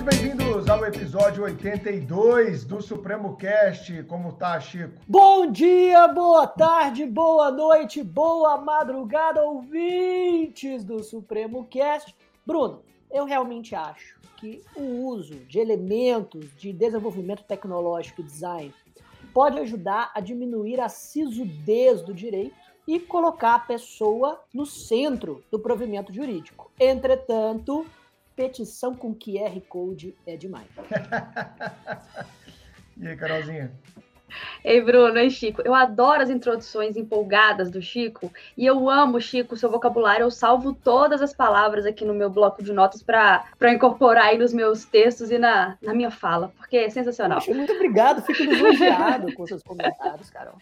muito bem-vindos ao episódio 82 do Supremo Cast. Como tá, Chico? Bom dia, boa tarde, boa noite, boa madrugada, ouvintes do Supremo Cast. Bruno, eu realmente acho que o uso de elementos de desenvolvimento tecnológico e design pode ajudar a diminuir a sisudez do direito e colocar a pessoa no centro do provimento jurídico. Entretanto, petição com QR Code é demais. e aí, Carolzinha? Ei, Bruno, e Chico. Eu adoro as introduções empolgadas do Chico e eu amo, Chico, seu vocabulário. Eu salvo todas as palavras aqui no meu bloco de notas para incorporar aí nos meus textos e na, na minha fala, porque é sensacional. Poxa, muito obrigado, fico lisonjeado com seus comentários, Carol.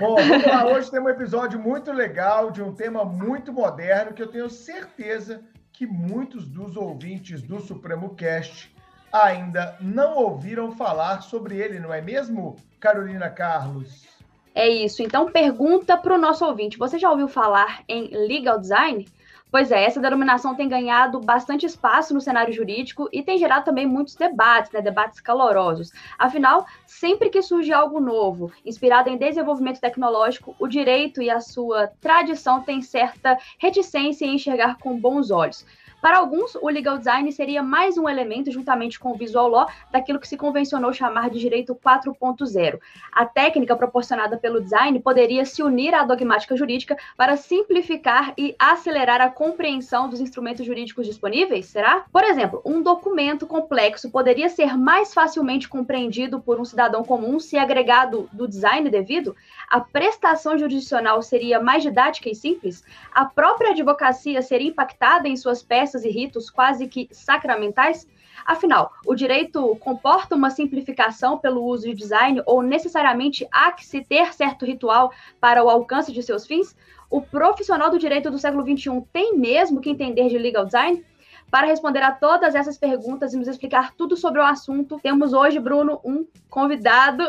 Bom, vamos lá. Hoje tem um episódio muito legal de um tema muito moderno que eu tenho certeza que muitos dos ouvintes do Supremo Cast ainda não ouviram falar sobre ele, não é mesmo, Carolina Carlos? É isso. Então, pergunta para o nosso ouvinte: você já ouviu falar em legal design? Pois é, essa denominação tem ganhado bastante espaço no cenário jurídico e tem gerado também muitos debates, né, debates calorosos. Afinal, sempre que surge algo novo, inspirado em desenvolvimento tecnológico, o direito e a sua tradição têm certa reticência em enxergar com bons olhos. Para alguns, o legal design seria mais um elemento, juntamente com o visual law, daquilo que se convencionou chamar de direito 4.0. A técnica proporcionada pelo design poderia se unir à dogmática jurídica para simplificar e acelerar a compreensão dos instrumentos jurídicos disponíveis? Será? Por exemplo, um documento complexo poderia ser mais facilmente compreendido por um cidadão comum se agregado do design devido? A prestação jurisdicional seria mais didática e simples? A própria advocacia seria impactada em suas peças e ritos quase que sacramentais? Afinal, o direito comporta uma simplificação pelo uso de design ou necessariamente há que se ter certo ritual para o alcance de seus fins? O profissional do direito do século XXI tem mesmo que entender de legal design? Para responder a todas essas perguntas e nos explicar tudo sobre o assunto, temos hoje, Bruno, um convidado,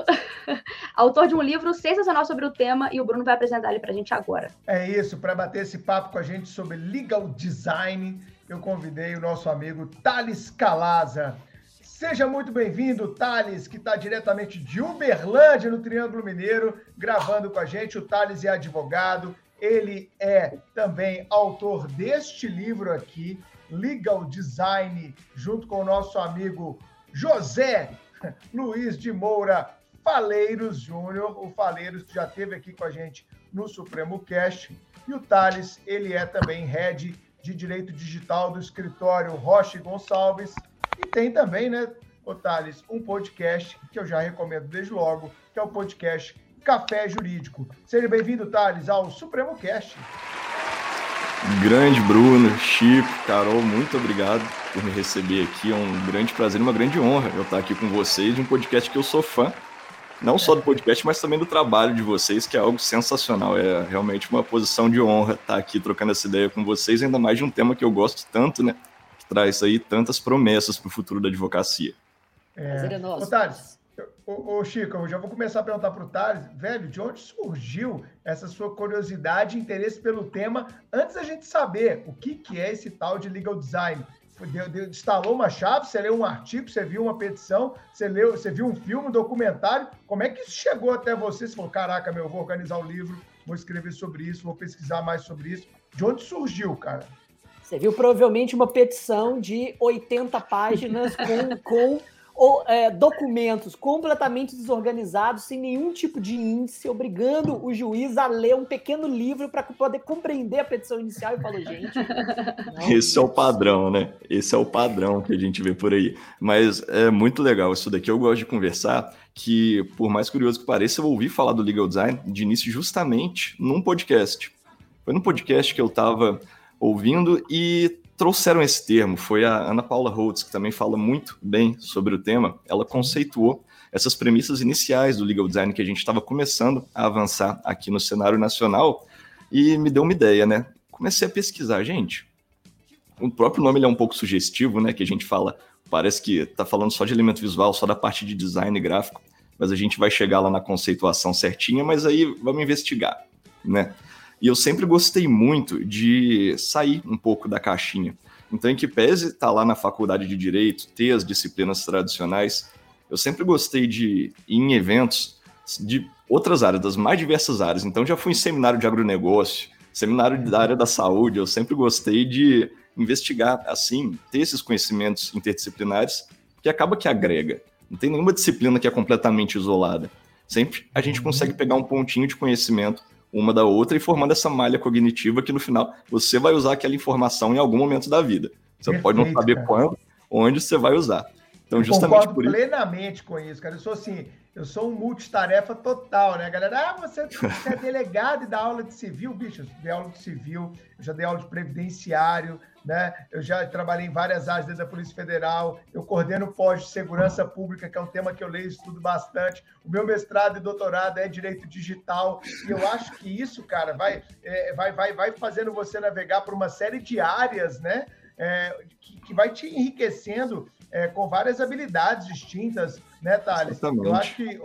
autor de um livro sensacional sobre o tema, e o Bruno vai apresentar ele para a gente agora. É isso, para bater esse papo com a gente sobre legal design, eu convidei o nosso amigo Thales Calaza. Seja muito bem-vindo, Thales, que está diretamente de Uberlândia, no Triângulo Mineiro, gravando com a gente. O Thales é advogado, ele é também autor deste livro aqui, Legal Design, junto com o nosso amigo José Luiz de Moura Faleiros Júnior, o Faleiros que já esteve aqui com a gente no Supremo Cast. E o Thales, ele é também head de Direito Digital do escritório Roche Gonçalves. E tem também, né, Otales, um podcast que eu já recomendo desde logo, que é o podcast Café Jurídico. Seja bem-vindo, Thales, ao Supremo Cast. Grande Bruno, Chico, Carol, muito obrigado por me receber aqui. É um grande prazer uma grande honra eu estar aqui com vocês, um podcast que eu sou fã não só do podcast, mas também do trabalho de vocês, que é algo sensacional. É realmente uma posição de honra estar aqui trocando essa ideia com vocês, ainda mais de um tema que eu gosto tanto, né? Que traz aí tantas promessas para o futuro da advocacia. É, é Ô, Thales, ô, ô, Chico, eu já vou começar a perguntar para o Thales, velho, de onde surgiu essa sua curiosidade e interesse pelo tema, antes da gente saber o que, que é esse tal de legal design? Deu, deu, instalou uma chave, você leu um artigo, você viu uma petição, você leu, você viu um filme, um documentário. Como é que isso chegou até você? Você falou, caraca, meu, eu vou organizar o um livro, vou escrever sobre isso, vou pesquisar mais sobre isso. De onde surgiu, cara? Você viu provavelmente uma petição de 80 páginas com, com ou, é, documentos completamente desorganizados, sem nenhum tipo de índice, obrigando o juiz a ler um pequeno livro para poder compreender a petição inicial e falou, gente. Não, Esse é o padrão, né? Esse é o padrão que a gente vê por aí. Mas é muito legal isso daqui. Eu gosto de conversar que, por mais curioso que pareça, eu ouvi falar do legal design de início justamente num podcast. Foi num podcast que eu estava ouvindo e trouxeram esse termo. Foi a Ana Paula Holtz, que também fala muito bem sobre o tema. Ela conceituou essas premissas iniciais do legal design que a gente estava começando a avançar aqui no cenário nacional e me deu uma ideia, né? Comecei a pesquisar, gente. O próprio nome é um pouco sugestivo, né? Que a gente fala, parece que está falando só de elemento visual, só da parte de design gráfico, mas a gente vai chegar lá na conceituação certinha, mas aí vamos investigar, né? E eu sempre gostei muito de sair um pouco da caixinha. Então, em que pese estar tá lá na faculdade de Direito, ter as disciplinas tradicionais, eu sempre gostei de ir em eventos de outras áreas, das mais diversas áreas. Então, já fui em seminário de agronegócio, seminário da área da saúde, eu sempre gostei de investigar, assim, ter esses conhecimentos interdisciplinares, que acaba que agrega. Não tem nenhuma disciplina que é completamente isolada. Sempre a gente consegue pegar um pontinho de conhecimento uma da outra e formando essa malha cognitiva que no final você vai usar aquela informação em algum momento da vida. Você Perfeito, pode não saber cara. quando, onde você vai usar. Então, justamente por isso. plenamente com isso, cara. Eu sou assim, eu sou um multitarefa total, né, galera? Ah, você, você é delegado e dá aula de civil, bicho, eu dei aula de civil, eu já dei aula de previdenciário, né? Eu já trabalhei em várias áreas dentro da Polícia Federal, eu coordeno pós de segurança pública, que é um tema que eu leio e estudo bastante. O meu mestrado e doutorado é direito digital, e eu acho que isso, cara, vai, é, vai, vai, vai fazendo você navegar por uma série de áreas, né? É, que, que vai te enriquecendo é, com várias habilidades distintas, né, Thales? Exatamente. Eu acho que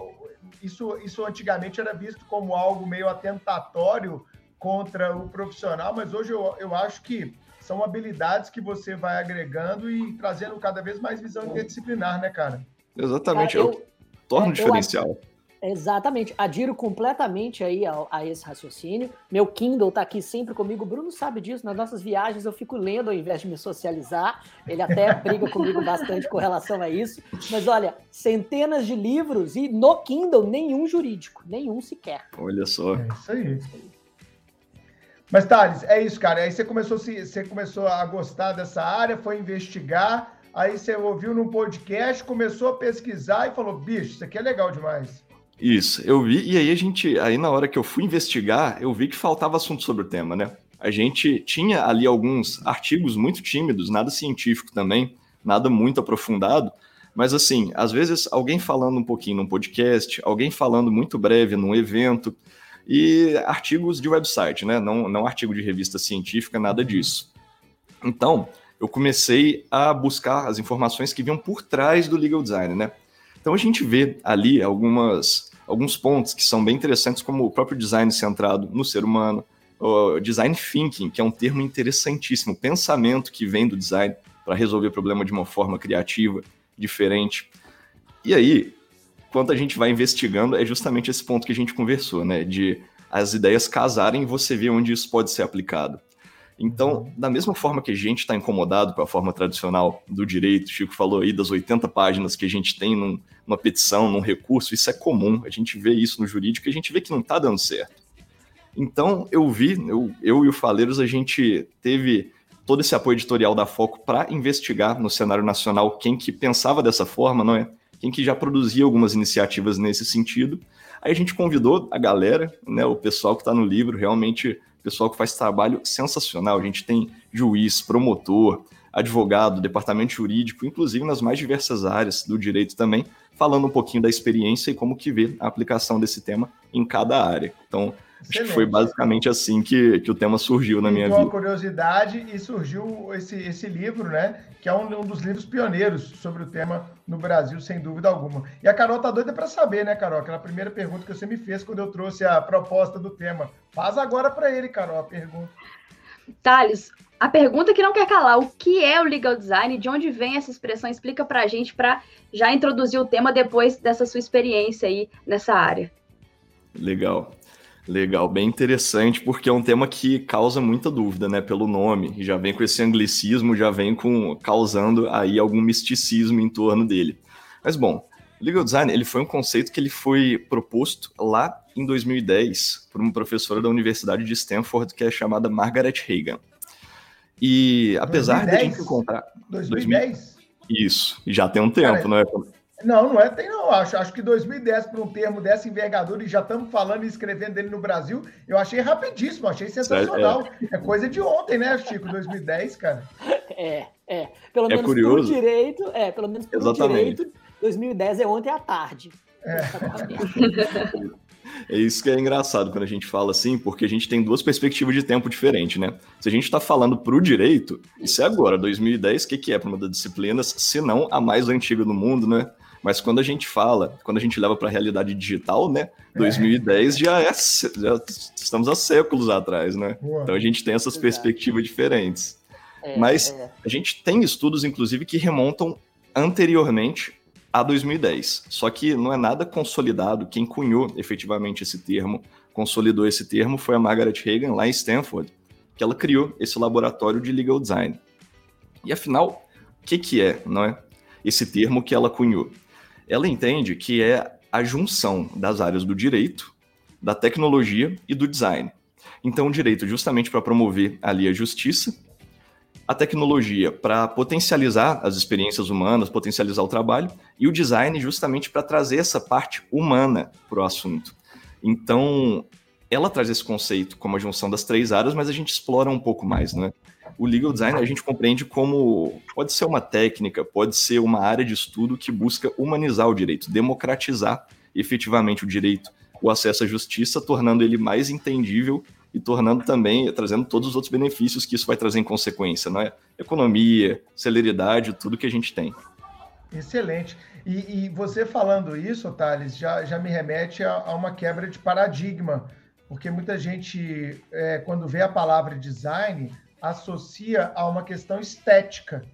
isso, isso antigamente era visto como algo meio atentatório contra o profissional, mas hoje eu, eu acho que são habilidades que você vai agregando e trazendo cada vez mais visão interdisciplinar, né, cara? Exatamente, cara, eu, torna um diferencial. Eu, Exatamente, adiro completamente aí a, a, esse raciocínio. Meu Kindle tá aqui sempre comigo. O Bruno sabe disso. Nas nossas viagens eu fico lendo ao invés de me socializar. Ele até briga comigo bastante com relação a isso. Mas olha, centenas de livros e no Kindle nenhum jurídico, nenhum sequer. Olha só. É isso aí. Mas Thales, é isso, cara. Aí você começou, você começou a gostar dessa área, foi investigar. Aí você ouviu num podcast, começou a pesquisar e falou: bicho, isso aqui é legal demais. Isso, eu vi, e aí a gente, aí na hora que eu fui investigar, eu vi que faltava assunto sobre o tema, né? A gente tinha ali alguns artigos muito tímidos, nada científico também, nada muito aprofundado, mas assim, às vezes alguém falando um pouquinho num podcast, alguém falando muito breve num evento, e artigos de website, né? Não, não artigo de revista científica, nada disso. Então, eu comecei a buscar as informações que vinham por trás do legal design, né? Então a gente vê ali algumas, alguns pontos que são bem interessantes, como o próprio design centrado no ser humano, o design thinking, que é um termo interessantíssimo, pensamento que vem do design para resolver o problema de uma forma criativa, diferente. E aí, quando a gente vai investigando, é justamente esse ponto que a gente conversou, né? De as ideias casarem e você ver onde isso pode ser aplicado. Então, da mesma forma que a gente está incomodado com a forma tradicional do direito, Chico falou aí das 80 páginas que a gente tem num, numa petição, num recurso, isso é comum, a gente vê isso no jurídico e a gente vê que não está dando certo. Então, eu vi, eu, eu e o Faleiros, a gente teve todo esse apoio editorial da Foco para investigar no cenário nacional quem que pensava dessa forma, não é? Quem que já produzia algumas iniciativas nesse sentido. Aí a gente convidou a galera, né, o pessoal que está no livro, realmente pessoal que faz trabalho sensacional. A gente tem juiz, promotor, advogado, departamento jurídico, inclusive nas mais diversas áreas do direito também, falando um pouquinho da experiência e como que vê a aplicação desse tema em cada área. Então, Excelente. Acho que foi basicamente assim que, que o tema surgiu na minha vida. Uma curiosidade e surgiu esse, esse livro, né? Que é um, um, dos livros pioneiros sobre o tema no Brasil, sem dúvida alguma. E a Carol tá doida para saber, né, Carol? Aquela primeira pergunta que você me fez quando eu trouxe a proposta do tema. Faz agora para ele, Carol, a pergunta. Thales, a pergunta que não quer calar, o que é o legal design? De onde vem essa expressão? Explica para a gente para já introduzir o tema depois dessa sua experiência aí nessa área. Legal. Legal, bem interessante, porque é um tema que causa muita dúvida, né, pelo nome, já vem com esse anglicismo, já vem com causando aí algum misticismo em torno dele. Mas bom, legal design, ele foi um conceito que ele foi proposto lá em 2010 por uma professora da Universidade de Stanford que é chamada Margaret Hagan. E apesar 2010? de a gente encontrar 2010? Isso, já tem um tempo, Cara, não é? Não, não é, tem não. Acho, acho que 2010, para um termo dessa envergadura, e já estamos falando e escrevendo dele no Brasil, eu achei rapidíssimo, achei sensacional. É, é coisa de ontem, né, Chico? 2010, cara. É, é. Pelo é menos curioso. por direito, é, pelo menos por Exatamente. direito, 2010 é ontem à tarde. É. É isso que é engraçado quando a gente fala assim, porque a gente tem duas perspectivas de tempo diferentes, né? Se a gente está falando para o direito, isso é agora, 2010, o que, que é para uma das disciplinas, se não a mais antiga do mundo, né? Mas quando a gente fala, quando a gente leva para a realidade digital, né? 2010 já é, já estamos há séculos atrás, né? Então a gente tem essas perspectivas diferentes. É, Mas é. a gente tem estudos, inclusive, que remontam anteriormente a 2010. Só que não é nada consolidado. Quem cunhou efetivamente esse termo, consolidou esse termo, foi a Margaret Hagan, lá em Stanford, que ela criou esse laboratório de legal design. E afinal, o que, que é, não é? Esse termo que ela cunhou. Ela entende que é a junção das áreas do direito, da tecnologia e do design. Então, o direito justamente para promover ali a justiça, a tecnologia para potencializar as experiências humanas, potencializar o trabalho, e o design justamente para trazer essa parte humana para o assunto. Então, ela traz esse conceito como a junção das três áreas, mas a gente explora um pouco mais, né? O legal design a gente compreende como pode ser uma técnica, pode ser uma área de estudo que busca humanizar o direito, democratizar efetivamente o direito, o acesso à justiça, tornando ele mais entendível e tornando também, trazendo todos os outros benefícios que isso vai trazer em consequência, não é? Economia, celeridade, tudo que a gente tem. Excelente. E, e você falando isso, Thales, já, já me remete a, a, uma quebra de paradigma, porque muita gente, é, quando vê a palavra design, associa a uma questão estética,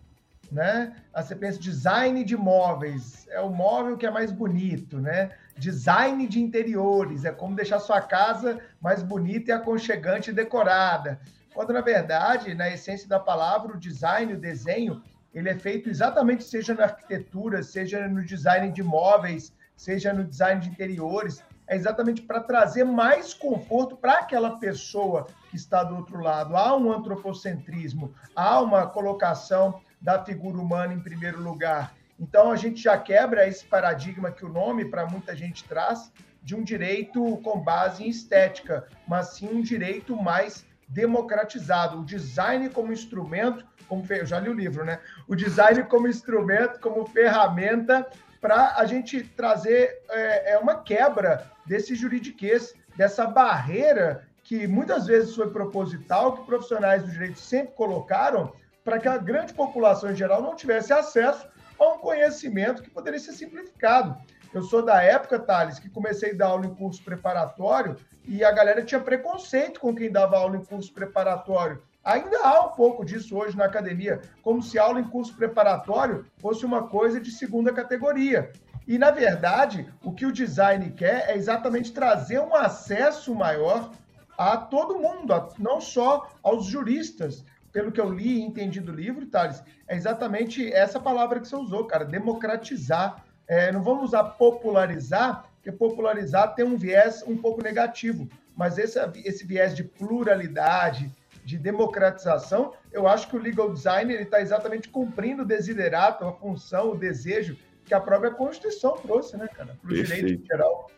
né? Aí você pensa design de móveis, é o móvel que é mais bonito, né? Design de interiores, é como deixar sua casa mais bonita e aconchegante e decorada. Quando, na verdade, na essência da palavra, o design, o desenho, ele é feito exatamente, seja na arquitetura, seja no design de móveis, seja no design de interiores, é exatamente para trazer mais conforto para aquela pessoa que está do outro lado. Há um antropocentrismo, há uma colocação da figura humana em primeiro lugar. Então a gente já quebra esse paradigma que o nome para muita gente traz de um direito com base em estética, mas sim um direito mais democratizado, o design como instrumento, como eu já li o livro, né? O design como instrumento, como ferramenta para a gente trazer é, é, uma quebra desse juridiquês, dessa barreira que muitas vezes foi proposital, que profissionais do direito sempre colocaram, para que a grande população em geral não tivesse acesso a um conhecimento que poderia ser simplificado. Eu sou da época, Thales, que comecei a dar aula em curso preparatório e a galera tinha preconceito com quem dava aula em curso preparatório. Ainda há um pouco disso hoje na academia, como se aula em curso preparatório fosse uma coisa de segunda categoria. E, na verdade, o que o design quer é exatamente trazer um acesso maior a todo mundo, não só aos juristas. Pelo que eu li e entendi do livro, Thales, é exatamente essa palavra que você usou, cara, democratizar. É, não vamos usar popularizar, porque popularizar tem um viés um pouco negativo, mas esse, esse viés de pluralidade, de democratização, eu acho que o legal design está exatamente cumprindo o desiderato, a função, o desejo que a própria Constituição trouxe, né, cara, para o direito geral.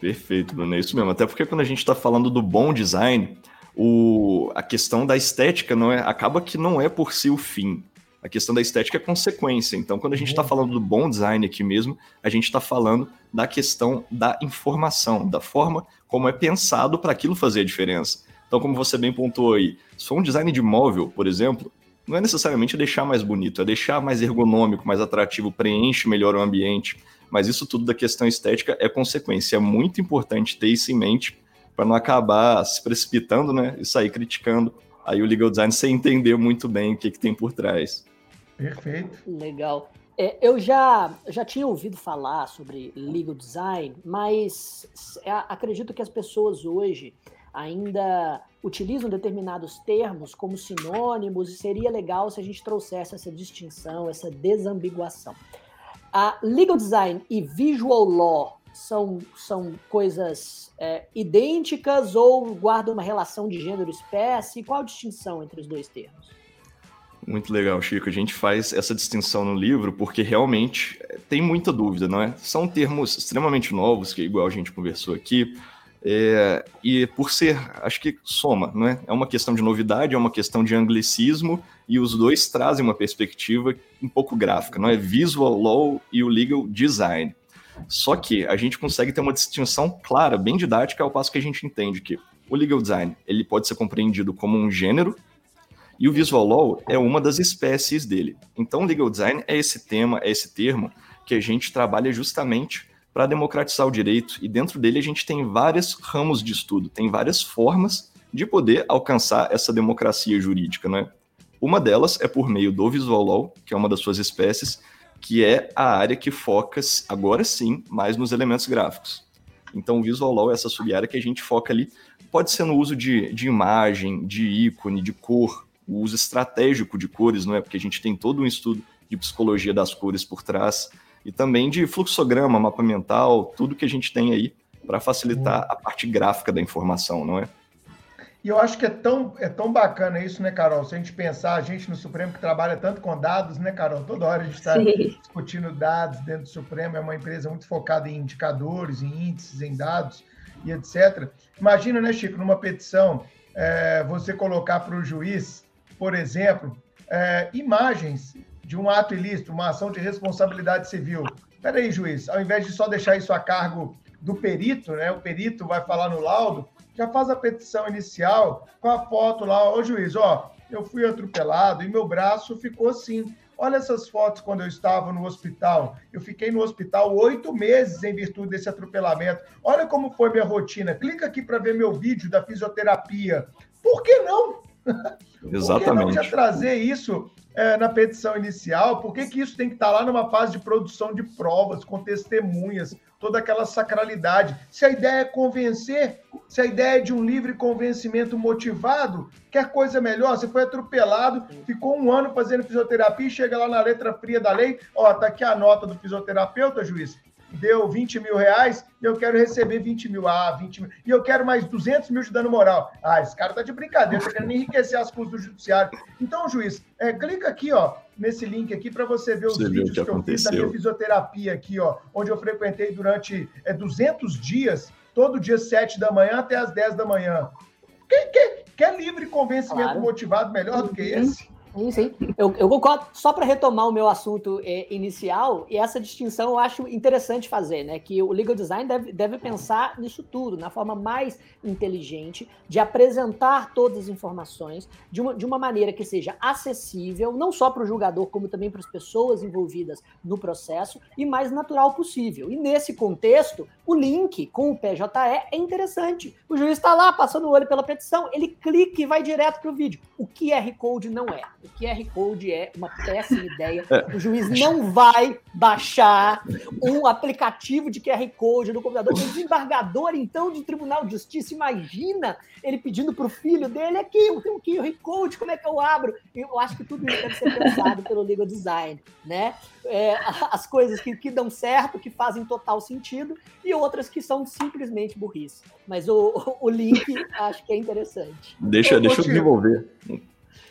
Perfeito, Bruno, é isso mesmo. Até porque quando a gente está falando do bom design, o, a questão da estética não é, acaba que não é por si o fim. A questão da estética é consequência. Então, quando a gente está uhum. falando do bom design aqui mesmo, a gente está falando da questão da informação, da forma como é pensado para aquilo fazer a diferença. Então, como você bem pontuou aí, se for um design de móvel, por exemplo, não é necessariamente deixar mais bonito, é deixar mais ergonômico, mais atrativo, preenche melhor o ambiente. Mas isso tudo da questão estética é consequência. É muito importante ter isso em mente para não acabar se precipitando, né? E sair criticando aí o legal design sem entender muito bem o que, que tem por trás. Perfeito. Legal. É, eu já, já tinha ouvido falar sobre legal design, mas acredito que as pessoas hoje ainda utilizam determinados termos como sinônimos e seria legal se a gente trouxesse essa distinção, essa desambiguação. A legal design e visual law são, são coisas é, idênticas ou guardam uma relação de gênero-espécie? Qual a distinção entre os dois termos? Muito legal, Chico. A gente faz essa distinção no livro porque realmente é, tem muita dúvida, não é? São termos extremamente novos, que igual a gente conversou aqui, é, e por ser, acho que soma, não é? É uma questão de novidade, é uma questão de anglicismo, e os dois trazem uma perspectiva um pouco gráfica, não é? Visual Law e o Legal Design. Só que a gente consegue ter uma distinção clara, bem didática, ao passo que a gente entende que o Legal Design ele pode ser compreendido como um gênero, e o Visual Law é uma das espécies dele. Então, Legal Design é esse tema, é esse termo que a gente trabalha justamente para democratizar o direito, e dentro dele a gente tem vários ramos de estudo, tem várias formas de poder alcançar essa democracia jurídica, né? Uma delas é por meio do Visual Law, que é uma das suas espécies, que é a área que foca, agora sim, mais nos elementos gráficos. Então, o Visual Law é essa sub-área que a gente foca ali, pode ser no uso de, de imagem, de ícone, de cor, o uso estratégico de cores, não é? Porque a gente tem todo um estudo de psicologia das cores por trás, e também de fluxograma, mapa mental, tudo que a gente tem aí para facilitar a parte gráfica da informação, não é? E eu acho que é tão, é tão bacana isso, né, Carol? Se a gente pensar, a gente no Supremo que trabalha tanto com dados, né, Carol? Toda hora a gente está discutindo dados dentro do Supremo, é uma empresa muito focada em indicadores, em índices, em dados e etc. Imagina, né, Chico, numa petição, é, você colocar para o juiz, por exemplo, é, imagens de um ato ilícito, uma ação de responsabilidade civil. Peraí, juiz, ao invés de só deixar isso a cargo do perito, né? O perito vai falar no laudo, já faz a petição inicial com a foto lá, ô juiz, ó, eu fui atropelado e meu braço ficou assim. Olha essas fotos quando eu estava no hospital. Eu fiquei no hospital oito meses em virtude desse atropelamento. Olha como foi minha rotina. Clica aqui para ver meu vídeo da fisioterapia. Por que não? Exatamente. Por que não já trazer isso é, na petição inicial? Por que, que isso tem que estar lá numa fase de produção de provas, com testemunhas, toda aquela sacralidade? Se a ideia é convencer, se a ideia é de um livre convencimento motivado, quer coisa melhor? Você foi atropelado, ficou um ano fazendo fisioterapia, chega lá na letra fria da lei, ó, tá aqui a nota do fisioterapeuta, juiz, deu 20 mil reais e eu quero receber 20 mil. Ah, 20 mil. E eu quero mais 200 mil de dano moral. Ah, esse cara tá de brincadeira, tá querendo enriquecer as custas do judiciário. Então, juiz, é, clica aqui, ó, nesse link aqui para você ver os você vídeos que, que eu fiz da minha fisioterapia aqui, ó, onde eu frequentei durante é, 200 dias, todo dia 7 da manhã até as 10 da manhã. Quem quer, quer livre convencimento claro. motivado melhor do que esse? Sim, sim. Eu, eu concordo. Só para retomar o meu assunto é, inicial, e essa distinção eu acho interessante fazer, né? Que o legal design deve, deve pensar nisso tudo, na forma mais inteligente de apresentar todas as informações de uma, de uma maneira que seja acessível, não só para o julgador, como também para as pessoas envolvidas no processo, e mais natural possível. E nesse contexto, o link com o PJE é interessante. O juiz está lá passando o olho pela petição, ele clica e vai direto para o vídeo. O QR Code não é. O QR Code é uma péssima ideia. É. O juiz não vai baixar um aplicativo de QR Code no computador. O desembargador, então, de Tribunal de Justiça, imagina ele pedindo para o filho dele aqui, eu tenho um QR Code, como é que eu abro? Eu acho que tudo isso deve ser pensado pelo legal design, né? É, as coisas que, que dão certo, que fazem total sentido, e outras que são simplesmente burrice. Mas o, o link acho que é interessante. Deixa, deixa eu desenvolver.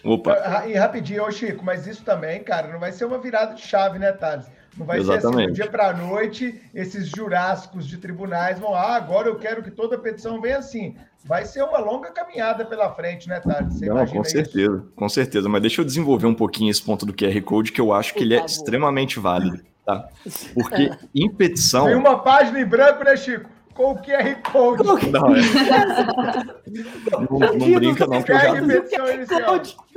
Opa. E rapidinho, ô Chico, mas isso também, cara, não vai ser uma virada de chave, né, Thales? Não vai Exatamente. ser assim, do dia para a noite, esses jurássicos de tribunais vão, ah, agora eu quero que toda petição venha assim. Vai ser uma longa caminhada pela frente, né, Thales? Você Não, com certeza, isso? com certeza. Mas deixa eu desenvolver um pouquinho esse ponto do QR Code, que eu acho que ele é extremamente válido, tá? Porque em petição... Tem uma página em branco, né, Chico? Com o QR Code. Não, é. não, não brinca não, que eu já vi.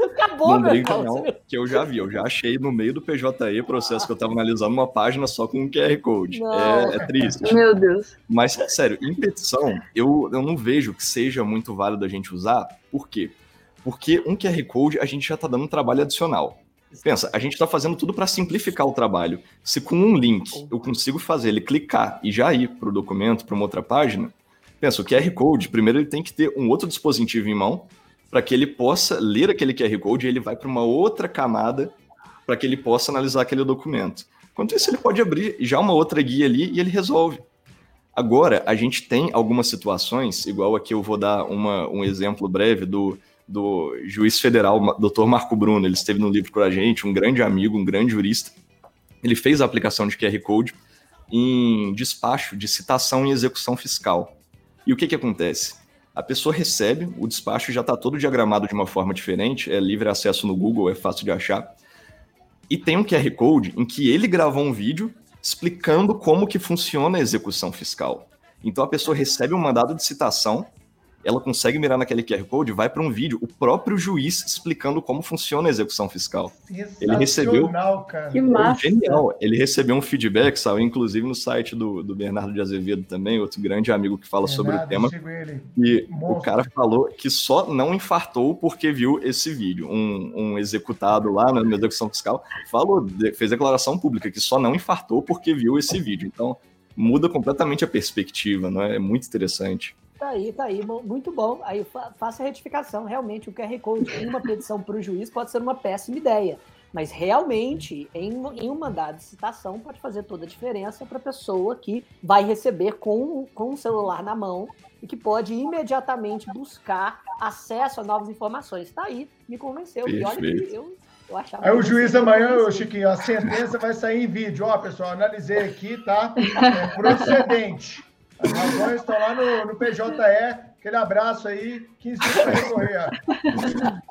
Acabou, não brinca não, que eu já vi. Eu já achei no meio do PJE processo que eu estava analisando uma página só com um QR Code. É, é, triste. Meu Deus. Mas, sério, em petição, eu, eu não vejo que seja muito válido a gente usar. Por quê? Porque um QR Code a gente já está dando um trabalho adicional. Pensa, a gente está fazendo tudo para simplificar o trabalho. Se com um link eu consigo fazer ele clicar e já ir para o documento, para uma outra página, pensa, o QR Code, primeiro ele tem que ter um outro dispositivo em mão para que ele possa ler aquele QR Code e ele vai para uma outra camada para que ele possa analisar aquele documento. Enquanto isso, ele pode abrir já uma outra guia ali e ele resolve. Agora, a gente tem algumas situações, igual aqui eu vou dar uma, um exemplo breve do do juiz federal, Dr. Marco Bruno. Ele esteve no livro com a gente, um grande amigo, um grande jurista. Ele fez a aplicação de QR Code em despacho de citação e execução fiscal. E o que, que acontece? A pessoa recebe, o despacho já está todo diagramado de uma forma diferente, é livre acesso no Google, é fácil de achar. E tem um QR Code em que ele gravou um vídeo explicando como que funciona a execução fiscal. Então a pessoa recebe um mandado de citação ela consegue mirar naquele QR Code, vai para um vídeo, o próprio juiz explicando como funciona a execução fiscal. Ele recebeu. Cara. Que massa. Genial. Ele recebeu um feedback, saiu inclusive no site do, do Bernardo de Azevedo também, outro grande amigo que fala Bernardo, sobre o tema. E Monstro. o cara falou que só não infartou porque viu esse vídeo. Um, um executado lá na execução fiscal falou, fez declaração pública que só não infartou porque viu esse vídeo. Então, muda completamente a perspectiva, não é? É muito interessante. Tá aí, tá aí, muito bom. Aí faça a retificação. Realmente, o QR Code em uma petição para o juiz pode ser uma péssima ideia. Mas realmente, em, em um mandado de citação, pode fazer toda a diferença para a pessoa que vai receber com, com o celular na mão e que pode imediatamente buscar acesso a novas informações. Está aí, me convenceu. Perfeito. E olha que eu, eu achava. Aí o juiz amanhã, Chiquinho, a sentença vai sair em vídeo. Ó, pessoal, analisei aqui, tá? É procedente. Razões estão lá no, no PJE. Aquele abraço aí, 15 dias para recorrer.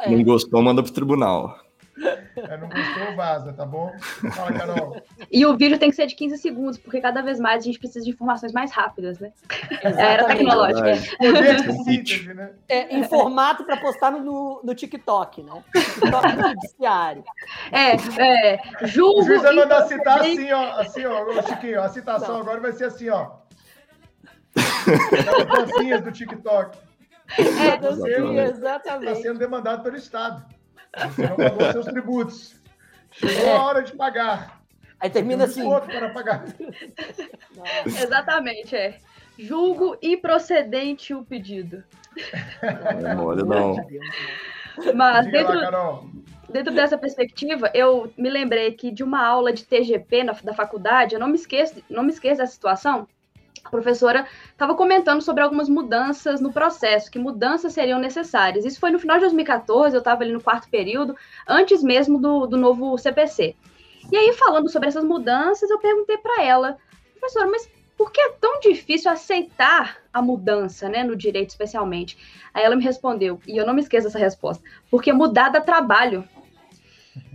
Não gostou, manda pro tribunal. É, não gostou, vaza, tá bom? Fala, Carol. E o vídeo tem que ser de 15 segundos, porque cada vez mais a gente precisa de informações mais rápidas, né? Era tecnológica. Poder de síntese, né? É, em formato para postar no, no TikTok, né? TikTok do judiciário. É, é. Julgo. O juiz vai mandar citar assim, ó. Assim, ó, Chiquinho, a citação não. agora vai ser assim, ó. As dancinhas do TikTok. É, dancinha, exatamente. Está sendo demandado pelo Estado. Você não pagou seus tributos. Chegou é. a hora de pagar. Aí termina assim. Outro para pagar. Exatamente, é. Julgo improcedente o pedido. Não, olha, não. Mas dentro, lá, dentro dessa perspectiva, eu me lembrei que de uma aula de TGP na, da faculdade, eu não me esqueço, não me esqueço dessa situação, a professora estava comentando sobre algumas mudanças no processo, que mudanças seriam necessárias. Isso foi no final de 2014, eu estava ali no quarto período, antes mesmo do, do novo CPC. E aí, falando sobre essas mudanças, eu perguntei para ela, professora, mas por que é tão difícil aceitar a mudança, né, no direito especialmente? Aí ela me respondeu, e eu não me esqueço dessa resposta, porque mudar dá trabalho.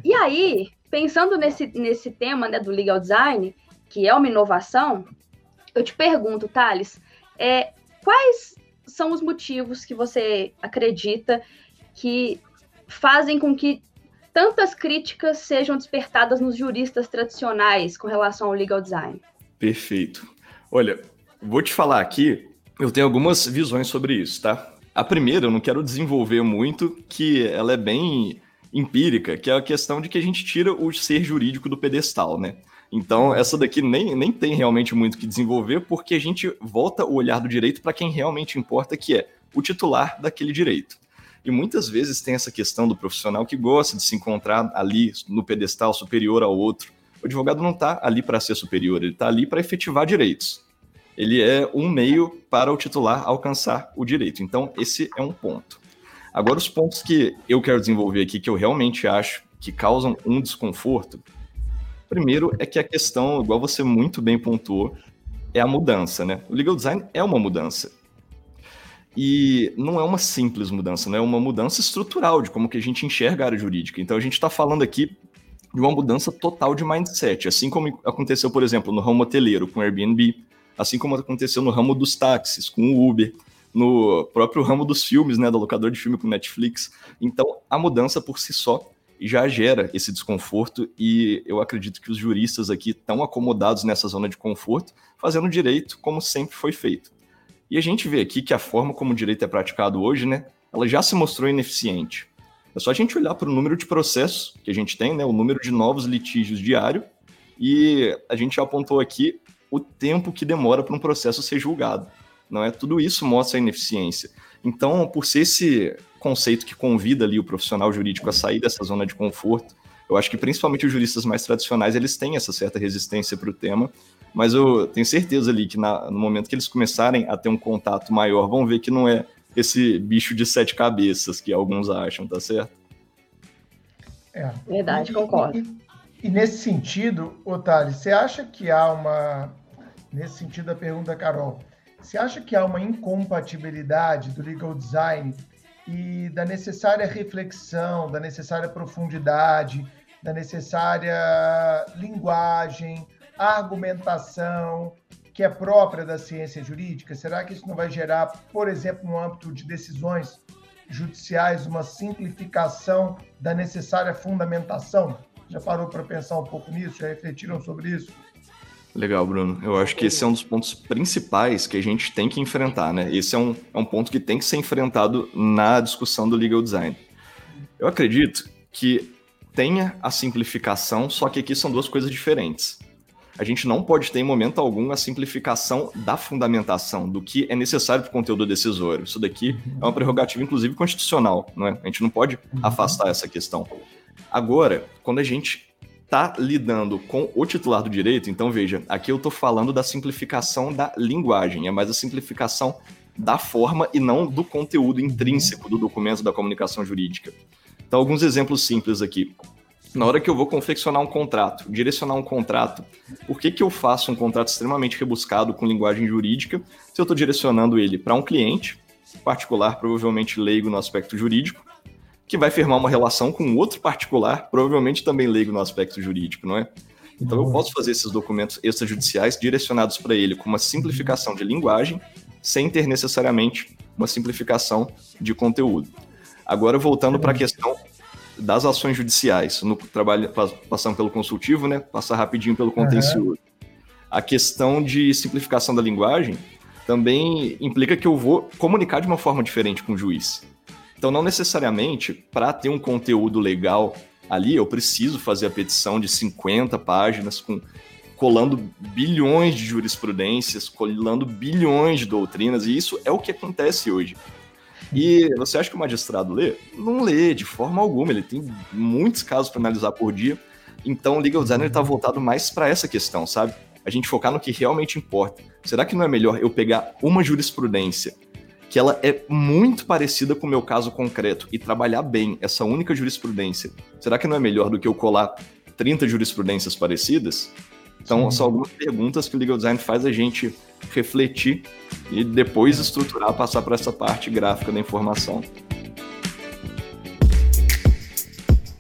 E aí, pensando nesse, nesse tema né, do legal design, que é uma inovação, eu te pergunto, Thales, é, quais são os motivos que você acredita que fazem com que tantas críticas sejam despertadas nos juristas tradicionais com relação ao legal design? Perfeito. Olha, vou te falar aqui, eu tenho algumas visões sobre isso, tá? A primeira, eu não quero desenvolver muito, que ela é bem empírica, que é a questão de que a gente tira o ser jurídico do pedestal, né? Então, essa daqui nem, nem tem realmente muito que desenvolver, porque a gente volta o olhar do direito para quem realmente importa, que é o titular daquele direito. E muitas vezes tem essa questão do profissional que gosta de se encontrar ali no pedestal superior ao outro. O advogado não está ali para ser superior, ele está ali para efetivar direitos. Ele é um meio para o titular alcançar o direito. Então, esse é um ponto. Agora, os pontos que eu quero desenvolver aqui, que eu realmente acho que causam um desconforto, Primeiro é que a questão, igual você muito bem pontuou, é a mudança, né? O legal design é uma mudança. E não é uma simples mudança, né? É uma mudança estrutural de como que a gente enxerga a área jurídica. Então a gente está falando aqui de uma mudança total de mindset, assim como aconteceu, por exemplo, no ramo hoteleiro com o Airbnb, assim como aconteceu no ramo dos táxis com o Uber, no próprio ramo dos filmes, né, do locador de filme com Netflix. Então, a mudança por si só já gera esse desconforto e eu acredito que os juristas aqui estão acomodados nessa zona de conforto, fazendo direito como sempre foi feito. E a gente vê aqui que a forma como o direito é praticado hoje, né, ela já se mostrou ineficiente. É só a gente olhar para o número de processos que a gente tem, né, o número de novos litígios diário, e a gente já apontou aqui o tempo que demora para um processo ser julgado. Não é? Tudo isso mostra a ineficiência. Então, por ser esse conceito que convida ali o profissional jurídico a sair dessa zona de conforto. Eu acho que principalmente os juristas mais tradicionais, eles têm essa certa resistência para o tema, mas eu tenho certeza ali que na, no momento que eles começarem a ter um contato maior, vão ver que não é esse bicho de sete cabeças que alguns acham, tá certo? É. Verdade, concordo. E, e, nesse sentido, Otávio, você acha que há uma. Nesse sentido da pergunta, Carol, você acha que há uma incompatibilidade do legal design e da necessária reflexão, da necessária profundidade, da necessária linguagem, argumentação que é própria da ciência jurídica? Será que isso não vai gerar, por exemplo, no âmbito de decisões judiciais, uma simplificação da necessária fundamentação? Já parou para pensar um pouco nisso? Já refletiram sobre isso? Legal, Bruno. Eu acho que esse é um dos pontos principais que a gente tem que enfrentar, né? Esse é um, é um ponto que tem que ser enfrentado na discussão do legal design. Eu acredito que tenha a simplificação, só que aqui são duas coisas diferentes. A gente não pode ter em momento algum a simplificação da fundamentação, do que é necessário para o conteúdo decisório. Isso daqui é uma prerrogativa, inclusive, constitucional, não é? A gente não pode uhum. afastar essa questão. Agora, quando a gente está lidando com o titular do direito, então veja, aqui eu estou falando da simplificação da linguagem, é mais a simplificação da forma e não do conteúdo intrínseco do documento da comunicação jurídica. Então, alguns exemplos simples aqui. Na hora que eu vou confeccionar um contrato, direcionar um contrato, por que, que eu faço um contrato extremamente rebuscado com linguagem jurídica se eu estou direcionando ele para um cliente, particular, provavelmente leigo no aspecto jurídico, que vai firmar uma relação com outro particular, provavelmente também leigo no aspecto jurídico, não é? Então eu posso fazer esses documentos extrajudiciais direcionados para ele com uma simplificação de linguagem, sem ter necessariamente uma simplificação de conteúdo. Agora voltando para a questão das ações judiciais, no trabalho passando pelo consultivo, né? Passar rapidinho pelo contencioso. Uhum. A questão de simplificação da linguagem também implica que eu vou comunicar de uma forma diferente com o juiz. Então, não necessariamente, para ter um conteúdo legal ali, eu preciso fazer a petição de 50 páginas com colando bilhões de jurisprudências, colando bilhões de doutrinas, e isso é o que acontece hoje. E você acha que o magistrado lê? Não lê de forma alguma, ele tem muitos casos para analisar por dia. Então, o legal designer está voltado mais para essa questão, sabe? A gente focar no que realmente importa. Será que não é melhor eu pegar uma jurisprudência que ela é muito parecida com o meu caso concreto e trabalhar bem essa única jurisprudência, será que não é melhor do que eu colar 30 jurisprudências parecidas? Então, Sim. são algumas perguntas que o legal design faz a gente refletir e depois estruturar, passar para essa parte gráfica da informação.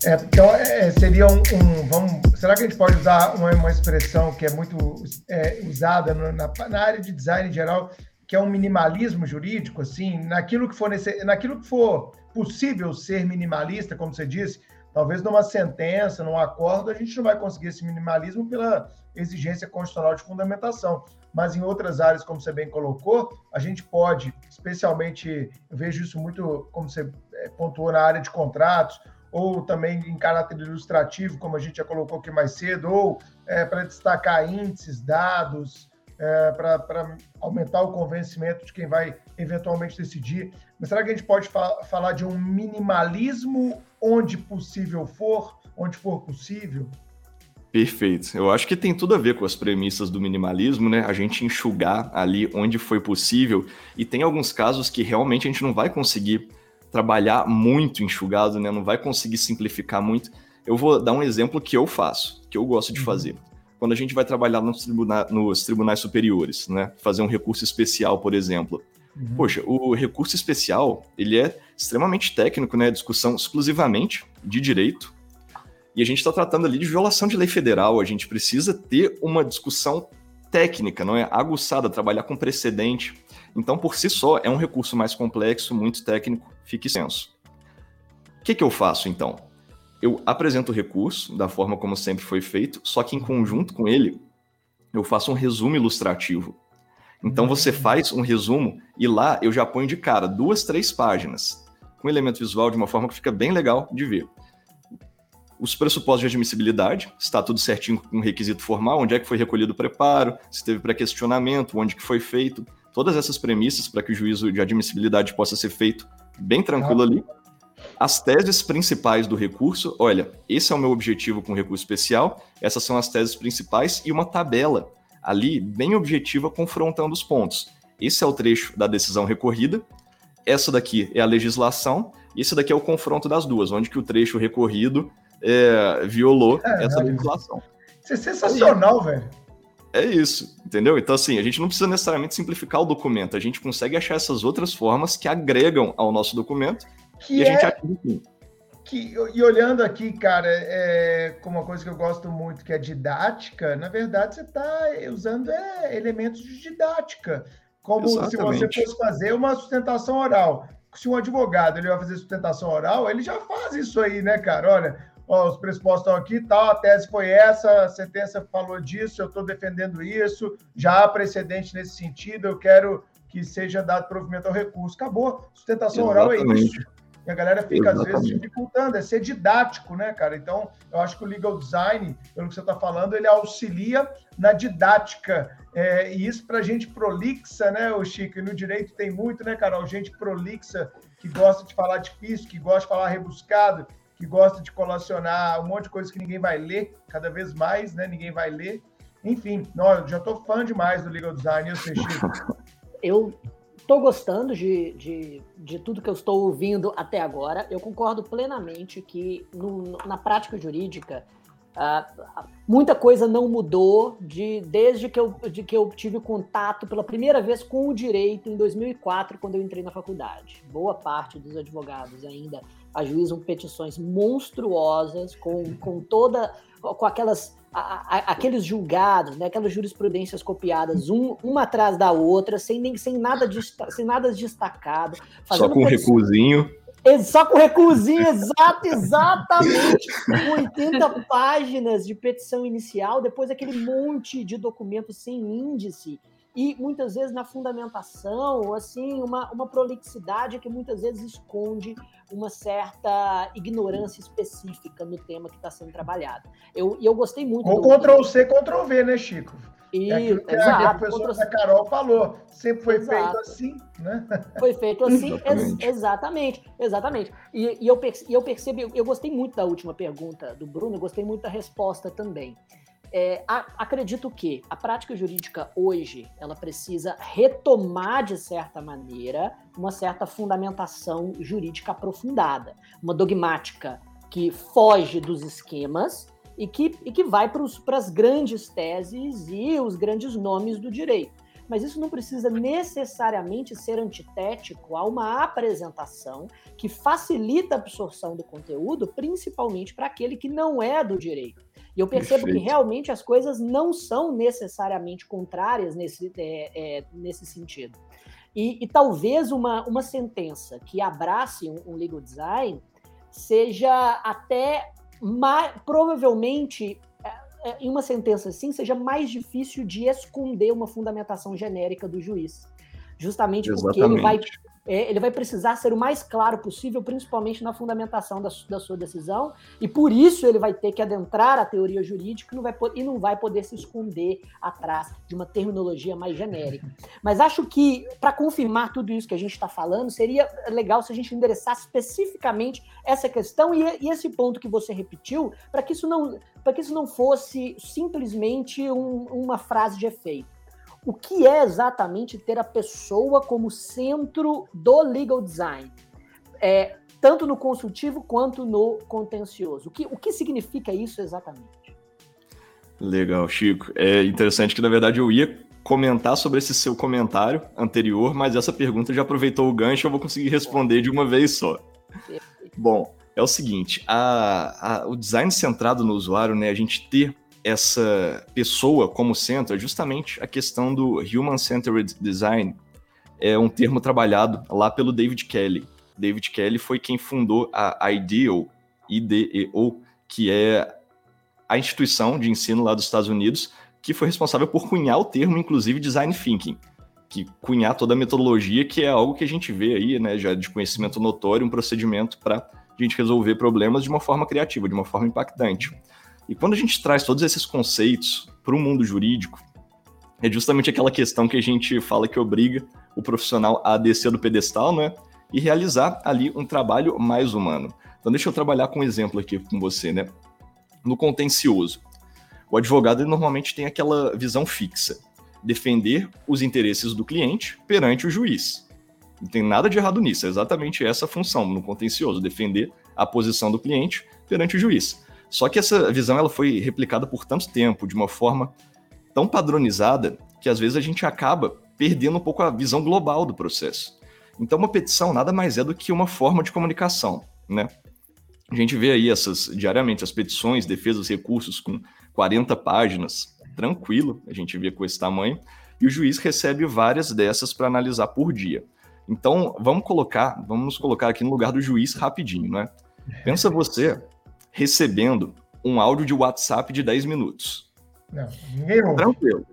É, então, é, seria um, um, vamos, será que a gente pode usar uma, uma expressão que é muito é, usada na, na, área de design em geral, que é um minimalismo jurídico, assim, naquilo que for, nesse, naquilo que for possível ser minimalista, como você disse, talvez numa sentença, num acordo, a gente não vai conseguir esse minimalismo pela exigência constitucional de fundamentação. Mas em outras áreas, como você bem colocou, a gente pode, especialmente, eu vejo isso muito, como você é, pontuou, na área de contratos, ou também em caráter ilustrativo, como a gente já colocou aqui mais cedo, ou é, para destacar índices, dados, é, para aumentar o convencimento de quem vai eventualmente decidir. Mas será que a gente pode fa falar de um minimalismo onde possível for, onde for possível? Perfeito. Eu acho que tem tudo a ver com as premissas do minimalismo, né? A gente enxugar ali onde foi possível. E tem alguns casos que realmente a gente não vai conseguir trabalhar muito enxugado, né? Não vai conseguir simplificar muito. Eu vou dar um exemplo que eu faço, que eu gosto de uhum. Quando a gente vai trabalhar nos, tribuna nos tribunais superiores, né? Fazer um recurso especial, por exemplo. Uhum. Poxa, o recurso especial, ele é extremamente técnico, né? Discussão exclusivamente de direito. E a gente está tratando ali de violação de lei federal. A gente precisa ter uma discussão técnica, não é? Aguçada, trabalhar com precedente. Então, por si só, é um recurso mais complexo, muito técnico, fique senso. O que, que eu faço, então? Eu apresento o recurso da forma como sempre foi feito, só que em conjunto com ele, eu faço um resumo ilustrativo. Então uhum. você faz um resumo e lá eu já ponho de cara duas, três páginas com elemento visual de uma forma que fica bem legal de ver. Os pressupostos de admissibilidade, está tudo certinho com o requisito formal, onde é que foi recolhido o preparo, se teve pré-questionamento, onde que foi feito, todas essas premissas para que o juízo de admissibilidade possa ser feito bem tranquilo ali. As teses principais do recurso, olha, esse é o meu objetivo com o recurso especial, essas são as teses principais e uma tabela ali bem objetiva confrontando os pontos. Esse é o trecho da decisão recorrida, essa daqui é a legislação, e esse daqui é o confronto das duas, onde que o trecho recorrido é, violou é, essa legislação. Isso é sensacional, velho. É isso, entendeu? Então, assim, a gente não precisa necessariamente simplificar o documento, a gente consegue achar essas outras formas que agregam ao nosso documento que e a é, gente atinge que, e olhando aqui, cara, é, como uma coisa que eu gosto muito, que é didática, na verdade você está usando é, elementos de didática. Como Exatamente. se você fosse fazer uma sustentação oral. Se um advogado ele vai fazer sustentação oral, ele já faz isso aí, né, cara? Olha, ó, os pressupostos estão aqui, tal, a tese foi essa, a sentença falou disso, eu estou defendendo isso, já há precedente nesse sentido, eu quero que seja dado provimento ao recurso. Acabou. Sustentação Exatamente. oral é isso. E a galera fica, Exatamente. às vezes, dificultando, é ser didático, né, cara? Então, eu acho que o legal design, pelo que você está falando, ele auxilia na didática. É, e isso para gente prolixa, né, o Chico? E no direito tem muito, né, Carol? Gente prolixa, que gosta de falar difícil, que gosta de falar rebuscado, que gosta de colacionar um monte de coisa que ninguém vai ler, cada vez mais, né? Ninguém vai ler. Enfim, não, já estou fã demais do legal design, eu sei, Chico. Eu estou gostando de, de, de, tudo que eu estou ouvindo até agora. Eu concordo plenamente que no, na prática jurídica uh, muita coisa não mudou de, desde que eu, de que eu tive contato pela primeira vez com o direito em 2004, quando eu entrei na faculdade. Boa parte dos advogados ainda ajuizam petições monstruosas com, com toda com aquelas a, a, aqueles julgados, né, aquelas jurisprudências copiadas, um, uma atrás da outra, sem, nem, sem, nada, de, sem nada destacado. Só com um. Só com recusinho, exato, exatamente. 80 páginas de petição inicial, depois aquele monte de documentos sem índice e muitas vezes na fundamentação, assim, uma, uma prolixidade que muitas vezes esconde uma certa ignorância específica no tema que está sendo trabalhado. Eu, e eu gostei muito. Ou Ctrl C, Ctrl V, né, Chico? E, é que exato, a professora Carol falou, sempre foi exato. feito assim, né? Foi feito assim, exatamente, ex exatamente. exatamente. E, e eu, e eu percebi, eu gostei muito da última pergunta do Bruno, eu gostei muito da resposta também. É, a, acredito que a prática jurídica hoje ela precisa retomar de certa maneira uma certa fundamentação jurídica aprofundada, uma dogmática que foge dos esquemas e que, e que vai para as grandes teses e os grandes nomes do direito. Mas isso não precisa necessariamente ser antitético a uma apresentação que facilita a absorção do conteúdo, principalmente para aquele que não é do direito. E eu percebo Perfeito. que realmente as coisas não são necessariamente contrárias nesse, é, é, nesse sentido. E, e, talvez uma, uma sentença que abrace um, um legal design seja até mais, provavelmente é, é, em uma sentença assim seja mais difícil de esconder uma fundamentação genérica do juiz, justamente porque Exatamente. ele vai é, ele vai precisar ser o mais claro possível, principalmente na fundamentação da, da, sua decisão, e por isso ele vai ter que adentrar a teoria jurídica não vai, e não vai poder se esconder atrás de uma terminologia mais genérica. Mas acho que, para confirmar tudo isso que a gente está falando, seria legal se a gente endereçasse especificamente essa questão e, e esse ponto que você repetiu, para que isso não para que isso não fosse simplesmente um, uma frase de efeito o que é exatamente ter a pessoa como centro do legal design, é, tanto no consultivo quanto no contencioso. O que, o que significa isso exatamente? Legal, Chico. É interessante que, na verdade, eu ia comentar sobre esse seu comentário anterior, mas essa pergunta já aproveitou o gancho, eu vou conseguir responder de uma vez só. Bom, é o seguinte, a, a, o design centrado no usuário, né, a gente ter essa pessoa como centro é justamente a questão do Human Centered Design. É um termo trabalhado lá pelo David Kelly. David Kelly foi quem fundou a IDEO, IDEO, que é a instituição de ensino lá dos Estados Unidos, que foi responsável por cunhar o termo, inclusive, design thinking, que cunhar toda a metodologia, que é algo que a gente vê aí, né, já de conhecimento notório, um procedimento para a gente resolver problemas de uma forma criativa, de uma forma impactante. E quando a gente traz todos esses conceitos para o mundo jurídico, é justamente aquela questão que a gente fala que obriga o profissional a descer do pedestal, né? E realizar ali um trabalho mais humano. Então, deixa eu trabalhar com um exemplo aqui com você, né? No contencioso. O advogado normalmente tem aquela visão fixa: defender os interesses do cliente perante o juiz. Não tem nada de errado nisso, é exatamente essa a função no contencioso: defender a posição do cliente perante o juiz. Só que essa visão ela foi replicada por tanto tempo, de uma forma tão padronizada, que às vezes a gente acaba perdendo um pouco a visão global do processo. Então, uma petição nada mais é do que uma forma de comunicação, né? A gente vê aí essas diariamente as petições, defesas, recursos com 40 páginas, tranquilo, a gente vê com esse tamanho, e o juiz recebe várias dessas para analisar por dia. Então, vamos colocar, vamos colocar aqui no lugar do juiz rapidinho, né? Pensa você recebendo um áudio de WhatsApp de 10 minutos. Não, ninguém ouve. Tranquilo.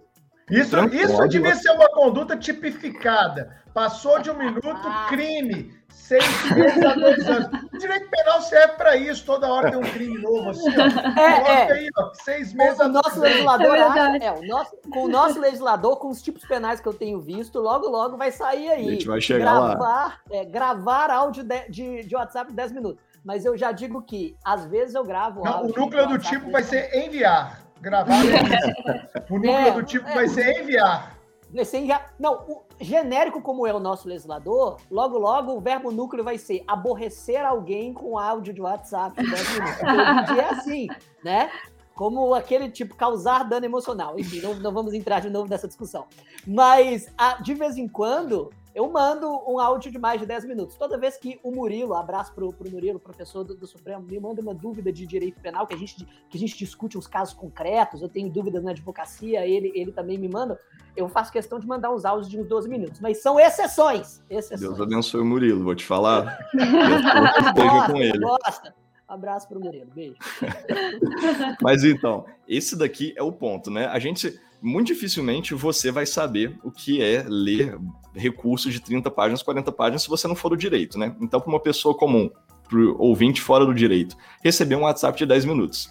Isso, Tranquilo. isso devia ser uma conduta tipificada. Passou de um minuto, crime. Seis meses a dois anos. O direito penal serve para isso. Toda hora tem um crime novo. Assim, ó. É, é. aí, ó, seis meses O a nosso dois anos. legislador É acha, é, o nosso, com o nosso legislador, com os tipos penais que eu tenho visto, logo, logo vai sair aí. A gente vai chegar lá. gravar, é, gravar áudio de, de, de WhatsApp de 10 minutos. Mas eu já digo que, às vezes, eu gravo Não, o núcleo do tipo vai de- ser enviar. Gravado é. O núcleo É, do tipo é. vai ser enviar. Esse já- não, o genérico como é o nosso legislador, logo, logo o verbo núcleo vai ser aborrecer alguém com áudio de WhatsApp 10 minutos. Porque dia é assim, né? Como aquele tipo, causar dano emocional. Enfim, não, não vamos entrar de novo nessa discussão. Mas, a- de vez em quando, eu mando um áudio de mais de 10 minutos. Toda vez que o Murilo, abraço pro, pro Murilo, professor do, do Supremo, me manda uma dúvida de direito penal, que a, gente, que a gente discute uns casos concretos, eu tenho dúvidas na advocacia, ele, ele também me manda, eu faço questão de mandar uns áudios de uns 12 minutos. Mas são exceções. exceções. Deus abençoe o Murilo, vou te falar. Gosta, com ele. gosta. Abraço pro Murilo, beijo. Mas então, esse daqui é o ponto, né? A gente, muito dificilmente você vai saber o que é ler recursos de 30 páginas, 40 páginas, se você não for do direito, né? Então, para uma pessoa comum, para ouvinte fora do direito, receber um WhatsApp de 10 minutos.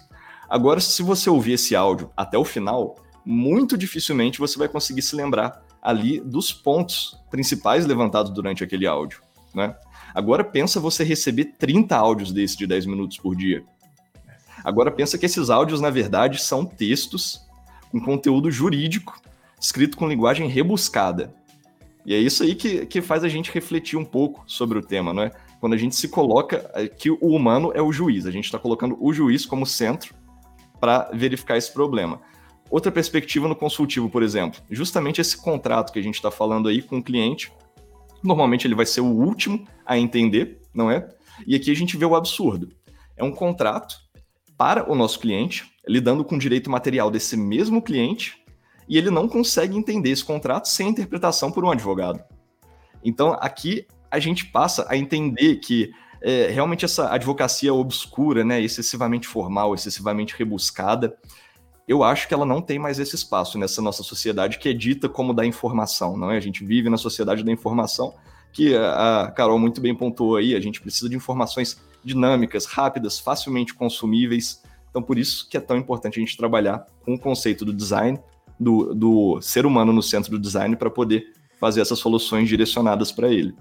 Agora, se você ouvir esse áudio até o final, muito dificilmente você vai conseguir se lembrar ali dos pontos principais levantados durante aquele áudio, né? Agora pensa você receber 30 áudios desses de 10 minutos por dia. Agora pensa que esses áudios, na verdade, são textos com conteúdo jurídico, escrito com linguagem rebuscada. E é isso aí que, que faz a gente refletir um pouco sobre o tema, não é? Quando a gente se coloca eh, que o humano é o juiz, a gente está colocando o juiz como centro para verificar esse problema. Outra perspectiva no consultivo, por exemplo, justamente esse contrato que a gente está falando aí com o cliente, normalmente ele vai ser o último a entender, não é? E aqui a gente vê o absurdo. É um contrato para o nosso cliente, lidando com o direito material desse mesmo cliente, e ele não consegue entender esse contrato sem interpretação por um advogado. Então, aqui a gente passa a entender que é, realmente essa advocacia obscura, né, excessivamente formal, excessivamente rebuscada, eu acho que ela não tem mais esse espaço nessa nossa sociedade que é dita como da informação, não é? A gente vive na sociedade da informação, que a Carol muito bem pontuou aí, a gente precisa de informações dinâmicas, rápidas, facilmente consumíveis. Então, por isso que é tão importante a gente trabalhar com o conceito do design, do, do ser humano no centro do design, para poder fazer essas soluções direcionadas para ele.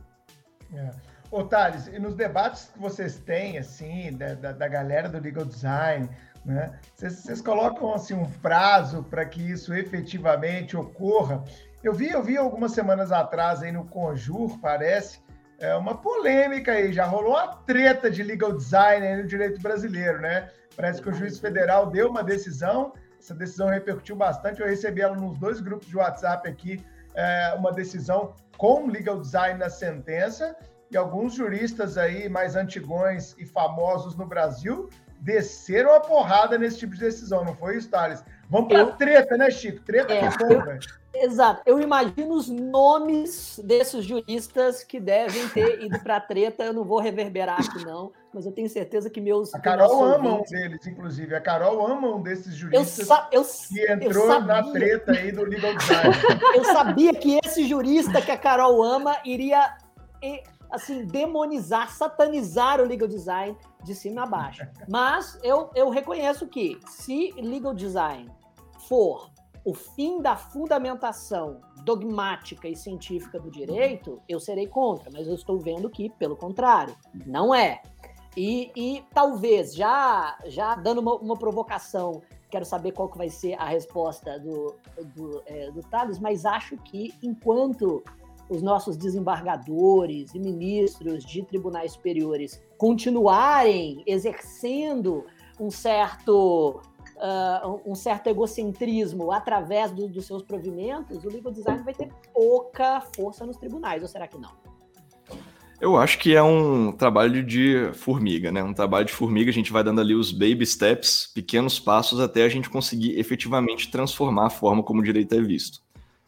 É. Ô, Thales, e nos debates que vocês têm, assim, da, da, da galera do legal design, né? Vocês, colocam, assim, um prazo para que isso efetivamente ocorra? Eu vi, eu vi algumas semanas atrás aí no Conjur, parece, é uma polêmica aí, já rolou uma treta de legal design aí no direito brasileiro, né? Parece que o juiz federal deu uma decisão, essa decisão repercutiu bastante, eu recebi ela nos dois grupos de WhatsApp aqui, é, uma decisão com legal design na sentença, e alguns juristas aí mais antigões e famosos no Brasil desceram a porrada nesse tipo de decisão, não foi isso, Thales? Vamos pra Eu- treta, né, Chico? Treta É, que bom, velho. Exato. Eu imagino os nomes desses juristas que devem ter ido para treta. Eu não vou reverberar aqui, não, mas eu tenho certeza que meus. A Carol ama um deles, inclusive. A Carol ama um desses Eu, juristas sa eu, que eu entrou na sabia. treta aí do legal design. eu sabia que esse jurista que a Carol ama iria assim demonizar, satanizar o legal design de cima a baixo. Mas eu, eu reconheço que se legal design for o fim da fundamentação dogmática e científica do direito, eu serei contra, mas eu estou vendo que, pelo contrário, não é. E, e talvez, já, já dando uma, uma provocação, quero saber qual que vai ser a resposta do, do, é, do Thales, mas acho que enquanto os nossos desembargadores e ministros de tribunais superiores continuarem exercendo um certo, uh, um certo egocentrismo através do, dos seus provimentos, o legal design vai ter pouca força nos tribunais, ou será que não? Eu acho que é um trabalho de formiga, né? Um trabalho de formiga, a gente vai dando ali os baby steps, pequenos passos, até a gente conseguir efetivamente transformar a forma como o direito é visto.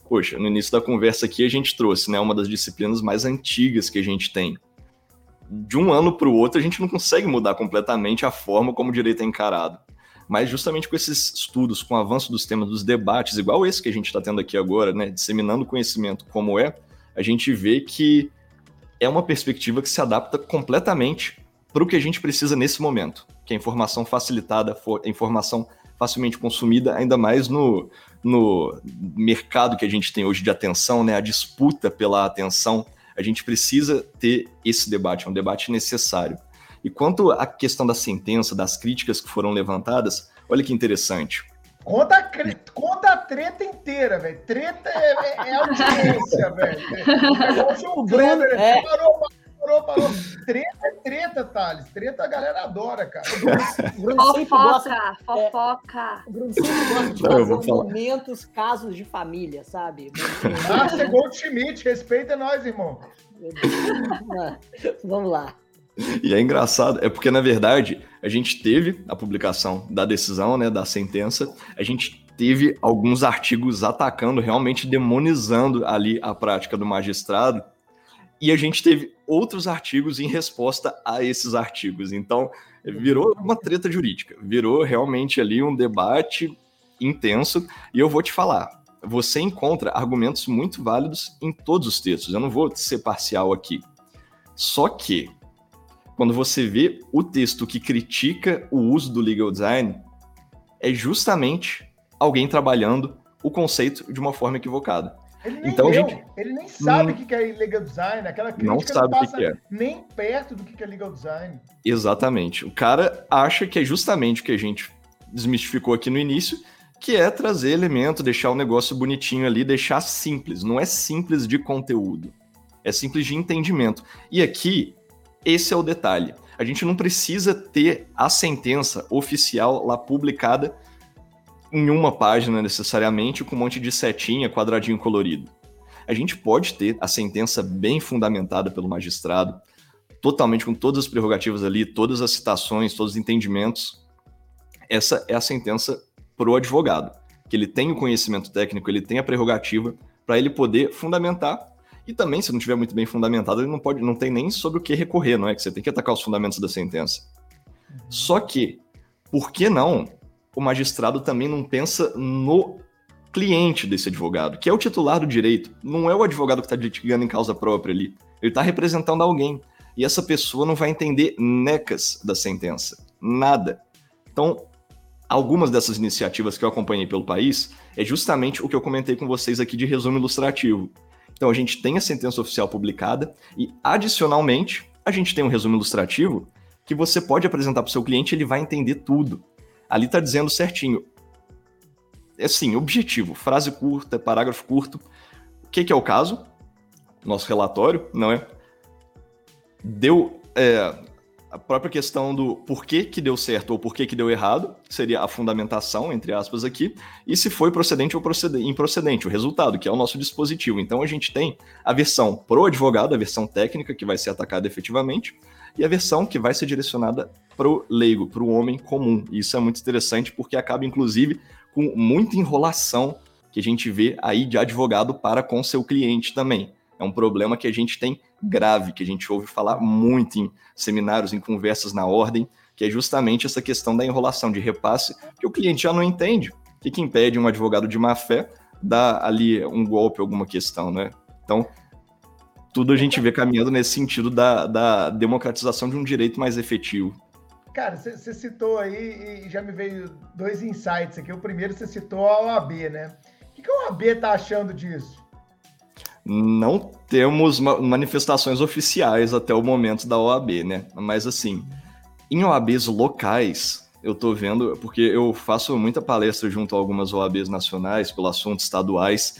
Poxa, no início da conversa aqui a gente trouxe, né, uma das disciplinas mais antigas que a gente tem. De um ano para o outro a gente não consegue mudar completamente a forma como o direito é encarado. Mas justamente com esses estudos, com o avanço dos temas dos debates, igual esse que a gente está tendo aqui agora, né, disseminando conhecimento como é, a gente vê que é uma perspectiva que se adapta completamente para o que a gente precisa nesse momento, que é informação facilitada, informação facilmente consumida, ainda mais no, no mercado que a gente tem hoje de atenção, né, a disputa pela atenção, a gente precisa ter esse debate, é um debate necessário. E quanto à questão da sentença, das críticas que foram levantadas, olha que interessante. Conta a, conta a treta inteira, velho. Treta é, é, é audiência, velho. O Bruno é... parou, parou. Treta é treta, Thales. Treta a galera adora, cara. Fofoca, gosta, fofoca. É, o Bruno sempre gosta de fazer momentos, casos de família, sabe? Ah, chegou o Schmidt. Respeita nós, irmão. Vamos lá. E é engraçado, é porque, na verdade, a gente teve a publicação da decisão, né, da sentença, a gente teve alguns artigos atacando, realmente demonizando ali a prática do magistrado, e a gente teve outros artigos em resposta a esses artigos. Então, virou uma treta jurídica, virou realmente ali um debate intenso, e eu vou te falar, você encontra argumentos muito válidos em todos os textos, eu não vou ser parcial aqui. Só que quando você vê o texto que critica o uso do legal design, é justamente alguém trabalhando o conceito de uma forma equivocada. Ele nem então, gente, ele nem sabe hum, o que é legal design, aquela crítica não sabe não passa o que, é. nem perto do que é legal design. Exatamente. O cara acha que é justamente o que a gente desmistificou aqui no início, que é trazer elemento, deixar o negócio bonitinho ali, deixar simples. Não é simples de conteúdo, é simples de entendimento. E aqui esse é o detalhe. A gente não precisa ter a sentença oficial lá publicada em uma página necessariamente, com um monte de setinha, quadradinho colorido. A gente pode ter a sentença bem fundamentada pelo magistrado, totalmente com todas as prerrogativas ali, todas as citações, todos os entendimentos. Essa é a sentença para o advogado, que ele tem o conhecimento técnico, ele tem a prerrogativa para ele poder fundamentar e também, se não tiver muito bem fundamentado, ele não pode, não tem nem sobre o que recorrer, não é? Que você tem que atacar os fundamentos da sentença. Uhum. Só que, por que não o magistrado também não pensa no cliente desse advogado, que é o titular do direito, não é o advogado que está litigando em causa própria ali. Ele está representando alguém. E essa pessoa não vai entender necas da sentença. Nada. Então, algumas dessas iniciativas que eu acompanhei pelo país é justamente o que eu comentei com vocês aqui de resumo ilustrativo. Então a gente tem a sentença oficial publicada e, adicionalmente, a gente tem um resumo ilustrativo que você pode apresentar para o seu cliente ele vai entender tudo. Ali está dizendo certinho. É assim, objetivo, frase curta, parágrafo curto. O que, que é o caso? Nosso relatório, não é? Deu é, a própria questão do porquê que deu certo ou porquê que deu errado, seria a fundamentação, entre aspas, aqui, e se foi procedente ou improcedente, o resultado, que é o nosso dispositivo. Então a gente tem a versão pro advogado, a versão técnica, que vai ser atacada efetivamente, e a versão que vai ser direcionada pro leigo, pro homem comum. E isso é muito interessante porque acaba, inclusive, com muita enrolação que a gente vê aí de advogado para com seu cliente também. É um problema que a gente tem grave, que a gente ouve falar muito em seminários, em conversas na ordem, que é justamente essa questão da enrolação de repasse, que o cliente já não entende. O que, que impede um advogado de má fé dar ali um golpe, alguma questão, né? Então, tudo a gente vê caminhando nesse sentido da, da democratização de um direito mais efetivo. Cara, você citou aí e já me veio dois insights aqui. O primeiro, você citou a OAB, né? O que, que a OAB tá achando disso? Não temos manifestações oficiais até o momento da OAB, né? Mas assim, em OABs locais, eu tô vendo, porque eu faço muita palestra junto a algumas OABs nacionais, pelo assunto estaduais,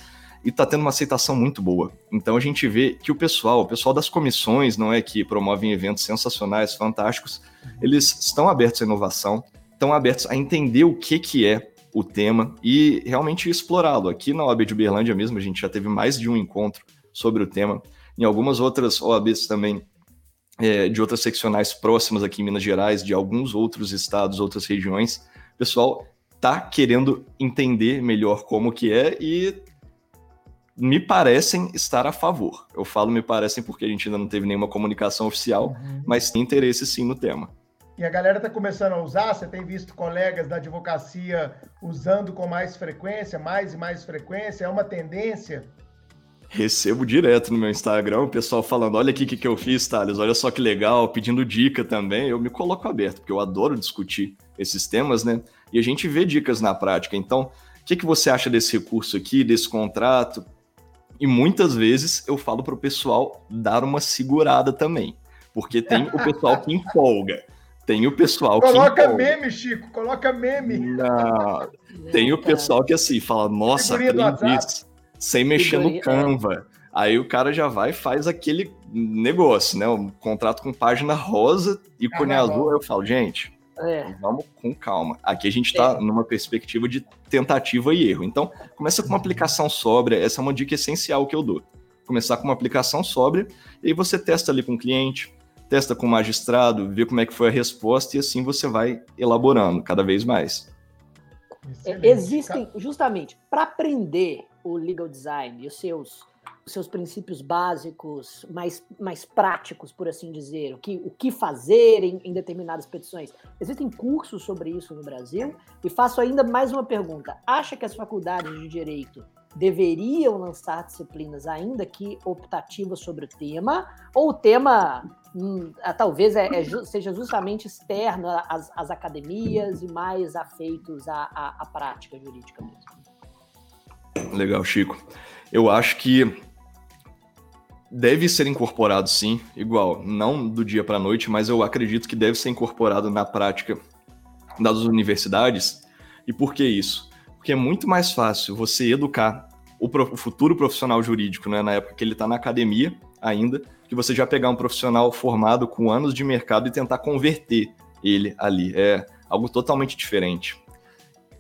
e tá tendo uma aceitação muito boa. Então a gente vê que o pessoal, o pessoal das comissões, não é que promovem eventos sensacionais, fantásticos, eles estão abertos à inovação, estão abertos a entender o que que é o tema e realmente explorá-lo. Aqui na OAB de Uberlândia mesmo, a gente já teve mais de um encontro sobre o tema. Em algumas outras OABs também é, de outras seccionais próximas aqui em Minas Gerais, de alguns outros estados, outras regiões. O pessoal tá querendo entender melhor como que é e me parecem estar a favor. Eu falo me parecem porque a gente ainda não teve nenhuma comunicação oficial, uhum. mas tem interesse sim no tema. E a galera está começando a usar? Você tem visto colegas da advocacia usando com mais frequência, mais e mais frequência? É uma tendência? Recebo direto no meu Instagram o pessoal falando: olha aqui o que, que eu fiz, Thales, olha só que legal, pedindo dica também. Eu me coloco aberto, porque eu adoro discutir esses temas, né? E a gente vê dicas na prática. Então, o que, que você acha desse recurso aqui, desse contrato? E muitas vezes eu falo para o pessoal dar uma segurada também, porque tem o pessoal que empolga. Tem o pessoal coloca que. Coloca meme, Chico, coloca meme. Não, tem o pessoal que assim fala, nossa, aprendi sem mexer no Canva. Aí o cara já vai e faz aquele negócio, né? Um contrato com página rosa, e ícone azul. Aí eu falo, gente, é. vamos com calma. Aqui a gente está é. numa perspectiva de tentativa e erro. Então, começa com uma aplicação sóbria. Essa é uma dica essencial que eu dou. Começar com uma aplicação sóbria, e aí você testa ali com o cliente, testa com o magistrado, vê como é que foi a resposta e assim você vai elaborando cada vez mais. Excelente. Existem, justamente, para aprender o legal design e os seus, os seus princípios básicos, mais, mais práticos, por assim dizer, o que, o que fazer em, em determinadas petições, existem cursos sobre isso no Brasil? E faço ainda mais uma pergunta: acha que as faculdades de direito deveriam lançar disciplinas ainda que optativas sobre o tema, ou o tema hum, ah, talvez é, é, seja justamente externo às, às, academias e mais afeitos à, à, à prática jurídica mesmo. Legal, Chico. Eu acho que deve ser incorporado sim, igual, não do dia para a noite, mas eu acredito que deve ser incorporado na prática das universidades. E por que isso? Porque é muito mais fácil você educar o, o futuro profissional jurídico, né, na época que ele está na academia ainda, que você já pegar um profissional formado com anos de mercado e tentar converter ele ali. É algo totalmente diferente.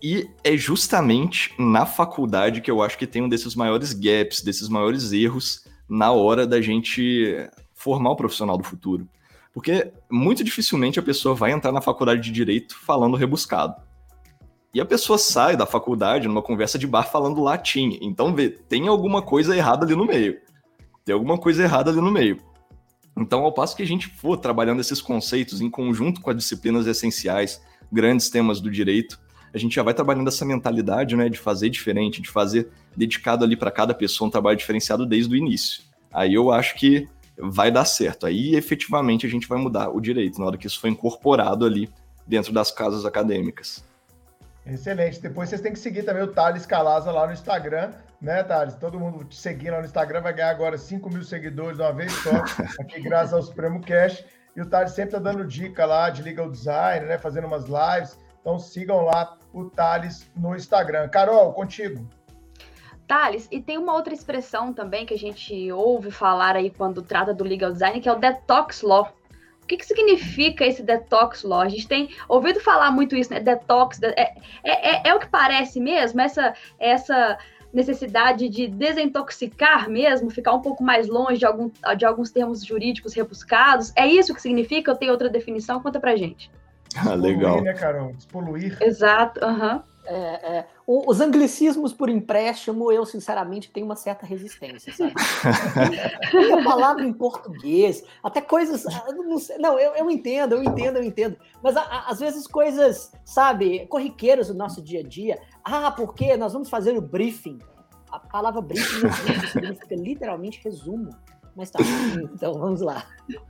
E é justamente na faculdade que eu acho que tem um desses maiores gaps, desses maiores erros na hora da gente formar o profissional do futuro. Porque muito dificilmente a pessoa vai entrar na faculdade de direito falando rebuscado. E a pessoa sai da faculdade numa conversa de bar falando latim. Então, vê, tem alguma coisa errada ali no meio. Tem alguma coisa errada ali no meio. Então, ao passo que a gente for trabalhando esses conceitos em conjunto com as disciplinas essenciais, grandes temas do direito, a gente já vai trabalhando essa mentalidade, né, de fazer diferente, de fazer dedicado ali para cada pessoa um trabalho diferenciado desde o início. Aí eu acho que vai dar certo. Aí efetivamente a gente vai mudar o direito na hora que isso for incorporado ali dentro das casas acadêmicas. Excelente. Depois vocês têm que seguir também o Thales Calaza lá no Instagram, né, Thales? Todo mundo te seguindo lá no Instagram vai ganhar agora 5 mil seguidores de uma vez só, aqui graças ao Supremo Cash. E o Thales sempre tá dando dica lá de legal design, né? Fazendo umas lives. Então sigam lá o Thales no Instagram. Carol, contigo. Thales, e tem uma outra expressão também que a gente ouve falar aí quando trata do legal design, que é o detox law. O que, que significa esse detox law? A gente tem ouvido falar muito isso, né? Detox, é, é, é, é o que parece mesmo? Essa, essa necessidade de desintoxicar mesmo, ficar um pouco mais longe de, algum, de alguns termos jurídicos rebuscados? É isso que significa? Eu tenho outra definição? Conta pra gente. Ah, legal. Despoluir, né, Carol? Despoluir. Exato, aham. Uhum. É, é, os anglicismos por empréstimo, eu sinceramente tenho uma certa resistência, sabe? a palavra em português, até coisas. Ah, não, sei, não eu, eu entendo, eu entendo, eu entendo. Mas a, a, às vezes coisas, sabe, corriqueiras do nosso dia a dia. Ah, porque nós vamos fazer o briefing. A palavra briefing significa literalmente resumo. Mas tá, então vamos lá.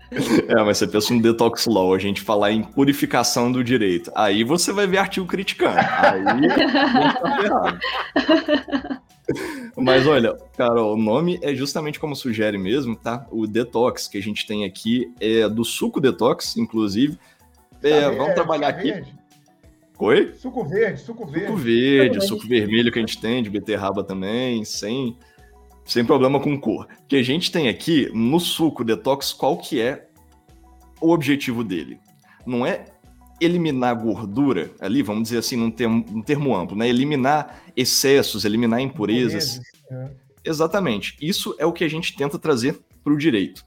É, mas você pensa no detox law, a gente falar em purificação do direito. Aí você vai ver artigo criticando. Aí tá errado. Mas olha, cara, o nome é justamente como sugere mesmo, tá? O detox que a gente tem aqui é do suco detox, inclusive. É, tá vamos trabalhar aqui. Verde. Oi? Suco verde, suco verde. Suco verde, suco vermelho que a gente tem, de beterraba também, sem sem problema com cor. Que a gente tem aqui no suco detox, qual que é o objetivo dele? Não é eliminar gordura ali, vamos dizer assim, num termo, num termo amplo, né? Eliminar excessos, eliminar impurezas. É. Exatamente. Isso é o que a gente tenta trazer para o direito.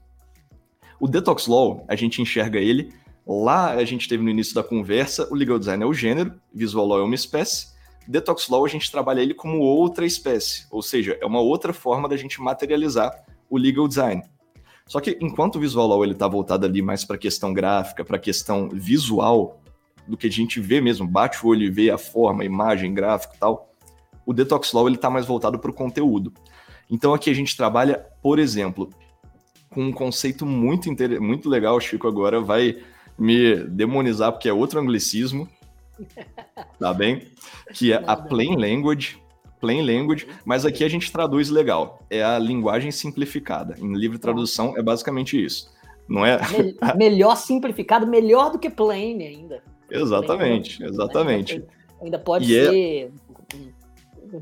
O Detox Law, a gente enxerga ele, lá a gente teve no início da conversa, o Legal Design é o gênero, Visual Law é uma espécie, Detox Law a gente trabalha ele como outra espécie, ou seja, é uma outra forma da gente materializar o Legal Design. Só que enquanto o Visual Law ele está voltado ali mais para a questão gráfica, para a questão visual, do que a gente vê mesmo, bate o olho e vê a forma, a imagem, gráfico e tal, o Detox Law está mais voltado para o conteúdo. Então aqui a gente trabalha, por exemplo, com um conceito muito, muito legal, o Chico agora vai me demonizar porque é outro anglicismo, tá bem? Que é a plain language, plain language, mas aqui a gente traduz legal. É a linguagem simplificada. Em livre tradução é basicamente isso. Não é? melhor simplificado, melhor do que plain ainda. Exatamente, exatamente. Ainda pode e é ser.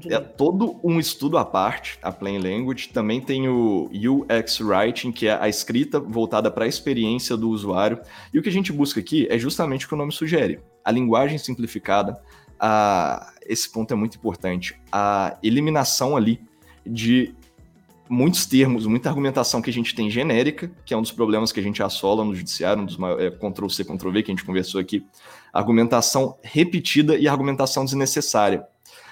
É todo um estudo à parte, a Plain Language. Também tem o UX Writing, que é a escrita voltada para a experiência do usuário. E o que a gente busca aqui é justamente o que o nome sugere: a linguagem simplificada. A... Esse ponto é muito importante. A eliminação ali de muitos termos, muita argumentação que a gente tem genérica, que é um dos problemas que a gente assola no judiciário, um dos é, Ctrl-C, Ctrl-V, que a gente conversou aqui. Argumentação repetida e argumentação desnecessária.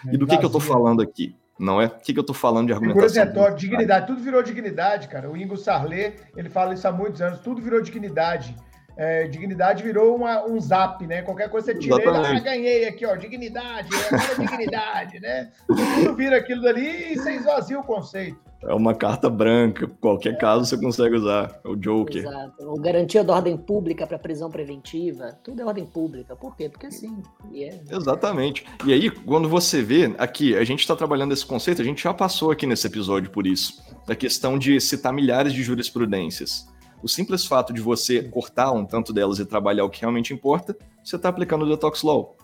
E do que, que eu estou falando aqui? Não é? O que, que eu estou falando de argumentação? Por dignidade. Tudo virou dignidade, cara. O Ingo Sarlé, ele fala isso há muitos anos. Tudo virou dignidade. É, dignidade virou uma, um zap, né? Qualquer coisa você tira, ah, ganhei aqui, ó, dignidade, é dignidade, né? Tudo vira aquilo dali e você esvazia o conceito. É uma carta branca, qualquer caso você consegue usar, é o Joker. Exato. O garantia da ordem pública para prisão preventiva, tudo é ordem pública. Por quê? Porque sim. Yeah. É. Exatamente. E aí, quando você vê, aqui, a gente está trabalhando esse conceito, a gente já passou aqui nesse episódio por isso, da questão de citar milhares de jurisprudências. O simples fato de você cortar um tanto delas e trabalhar o que realmente importa, você está aplicando o Detox Law.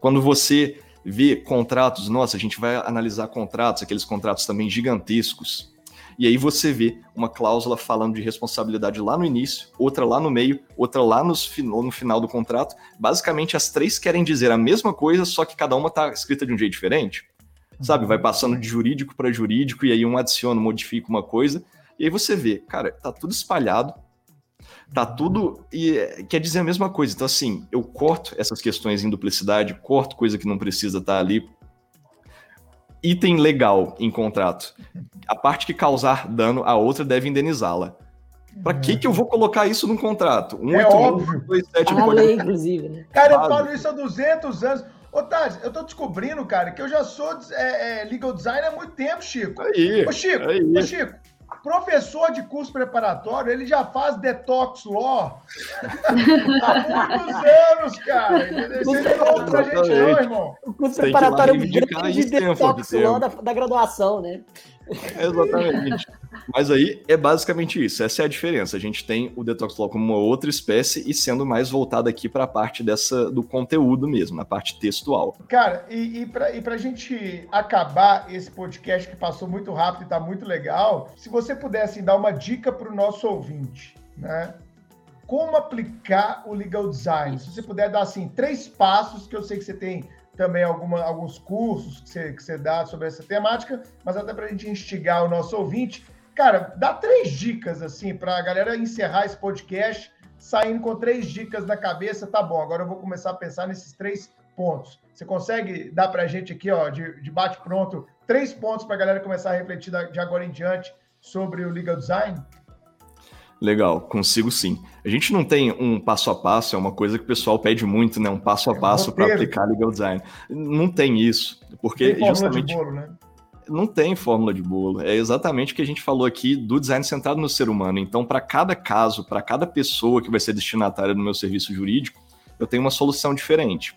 Quando você ver contratos, nossa, a gente vai analisar contratos, aqueles contratos também gigantescos. E aí você vê uma cláusula falando de responsabilidade lá no início, outra lá no meio, outra lá no final do contrato. Basicamente, as três querem dizer a mesma coisa, só que cada uma está escrita de um jeito diferente. Sabe? Vai passando de jurídico para jurídico, e aí um adiciona, modifica uma coisa. E aí você vê, cara, tá tudo espalhado, Tá tudo. E é, quer dizer a mesma coisa. Então, assim, eu corto essas questões em duplicidade, corto coisa que não precisa estar tá ali. Item legal em contrato. A parte que causar dano, a outra deve indenizá-la. Para que, que eu vou colocar isso no contrato? Um é 8, óbvio. 2, 7, a lei, inclusive, né? Cara, eu falo isso há 200 anos. Ô, Taz, eu tô descobrindo, cara, que eu já sou é, é, legal designer há muito tempo, Chico. Aí, ô, Chico, aí. ô, Chico, professor de curso preparatório, ele já faz detox law há muitos anos, cara. Isso é novo pra gente, não, irmão. O curso preparatório é um grande detox law da, da graduação, né? Exatamente. Mas aí é basicamente isso. Essa é a diferença. A gente tem o Detox Law como uma outra espécie e sendo mais voltado aqui para a parte dessa do conteúdo mesmo, na parte textual. Cara, e, e para e a gente acabar esse podcast que passou muito rápido e está muito legal, se você pudesse dar uma dica para o nosso ouvinte, né? Como aplicar o legal design? Se você puder dar assim três passos que eu sei que você tem também alguma, alguns cursos que você, que você dá sobre essa temática, mas até para a gente instigar o nosso ouvinte. Cara, dá três dicas, assim, para a galera encerrar esse podcast saindo com três dicas na cabeça. Tá bom, agora eu vou começar a pensar nesses três pontos. Você consegue dar para a gente aqui, ó, de, de bate-pronto, três pontos para a galera começar a refletir de agora em diante sobre o legal design? Legal, consigo sim. A gente não tem um passo a passo, é uma coisa que o pessoal pede muito, né? Um passo a é passo para aplicar legal design. Não tem isso, porque tem justamente bolo, né? não tem fórmula de bolo. É exatamente o que a gente falou aqui do design centrado no ser humano. Então, para cada caso, para cada pessoa que vai ser destinatária do meu serviço jurídico, eu tenho uma solução diferente.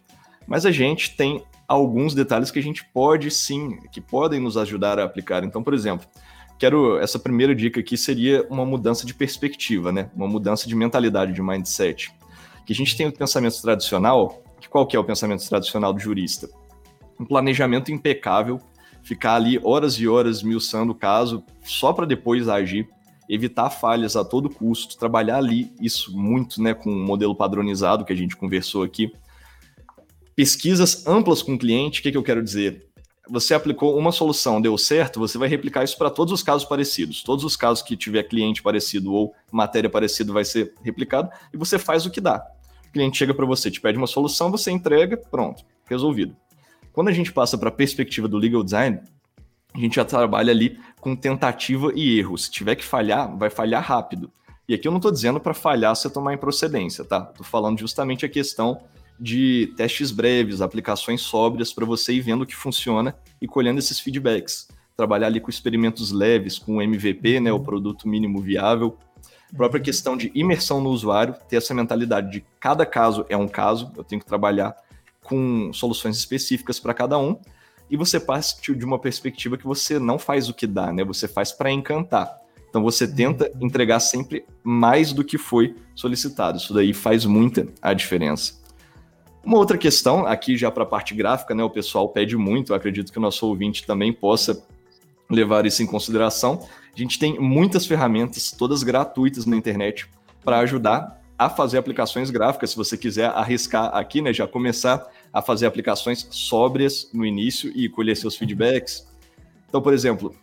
Mas a gente tem alguns detalhes que a gente pode sim, que podem nos ajudar a aplicar. Então, por exemplo, quero essa primeira dica aqui seria uma mudança de perspectiva, né? Uma mudança de mentalidade, de mindset. Que a gente tem o pensamento tradicional, que qual que é o pensamento tradicional do jurista? Um planejamento impecável, ficar ali horas e horas miuçando o caso só para depois agir, evitar falhas a todo custo, trabalhar ali isso muito, né, com um modelo padronizado que a gente conversou aqui. Pesquisas amplas com o cliente, o que, que eu quero dizer? Você aplicou uma solução, deu certo, você vai replicar isso para todos os casos parecidos. Todos os casos que tiver cliente parecido ou matéria parecida vai ser replicado e você faz o que dá. O cliente chega para você, te pede uma solução, você entrega, pronto, resolvido. Quando a gente passa para a perspectiva do legal design, a gente já trabalha ali com tentativa e erro. Se tiver que falhar, vai falhar rápido. E aqui eu não estou dizendo para falhar você tomar improcedência, tá? Estou falando justamente a questão de testes breves, aplicações sóbrias para você ir vendo o que funciona e colhendo esses feedbacks. Trabalhar ali com experimentos leves, com o MVP, né, o produto mínimo viável. A própria questão de imersão no usuário, ter essa mentalidade de cada caso é um caso, eu tenho que trabalhar com soluções específicas para cada um. E você parte de uma perspectiva que você não faz o que dá, né? Você faz para encantar. Então você tenta entregar sempre mais do que foi solicitado. Isso daí faz muita a diferença. Uma outra questão, aqui já para a parte gráfica, né? O pessoal pede muito, acredito que o nosso ouvinte também possa levar isso em consideração. A gente tem muitas ferramentas, todas gratuitas na internet, para ajudar a fazer aplicações gráficas. Se você quiser arriscar aqui, né? Já começar a fazer aplicações sóbrias no início e colher seus feedbacks. Então, por exemplo,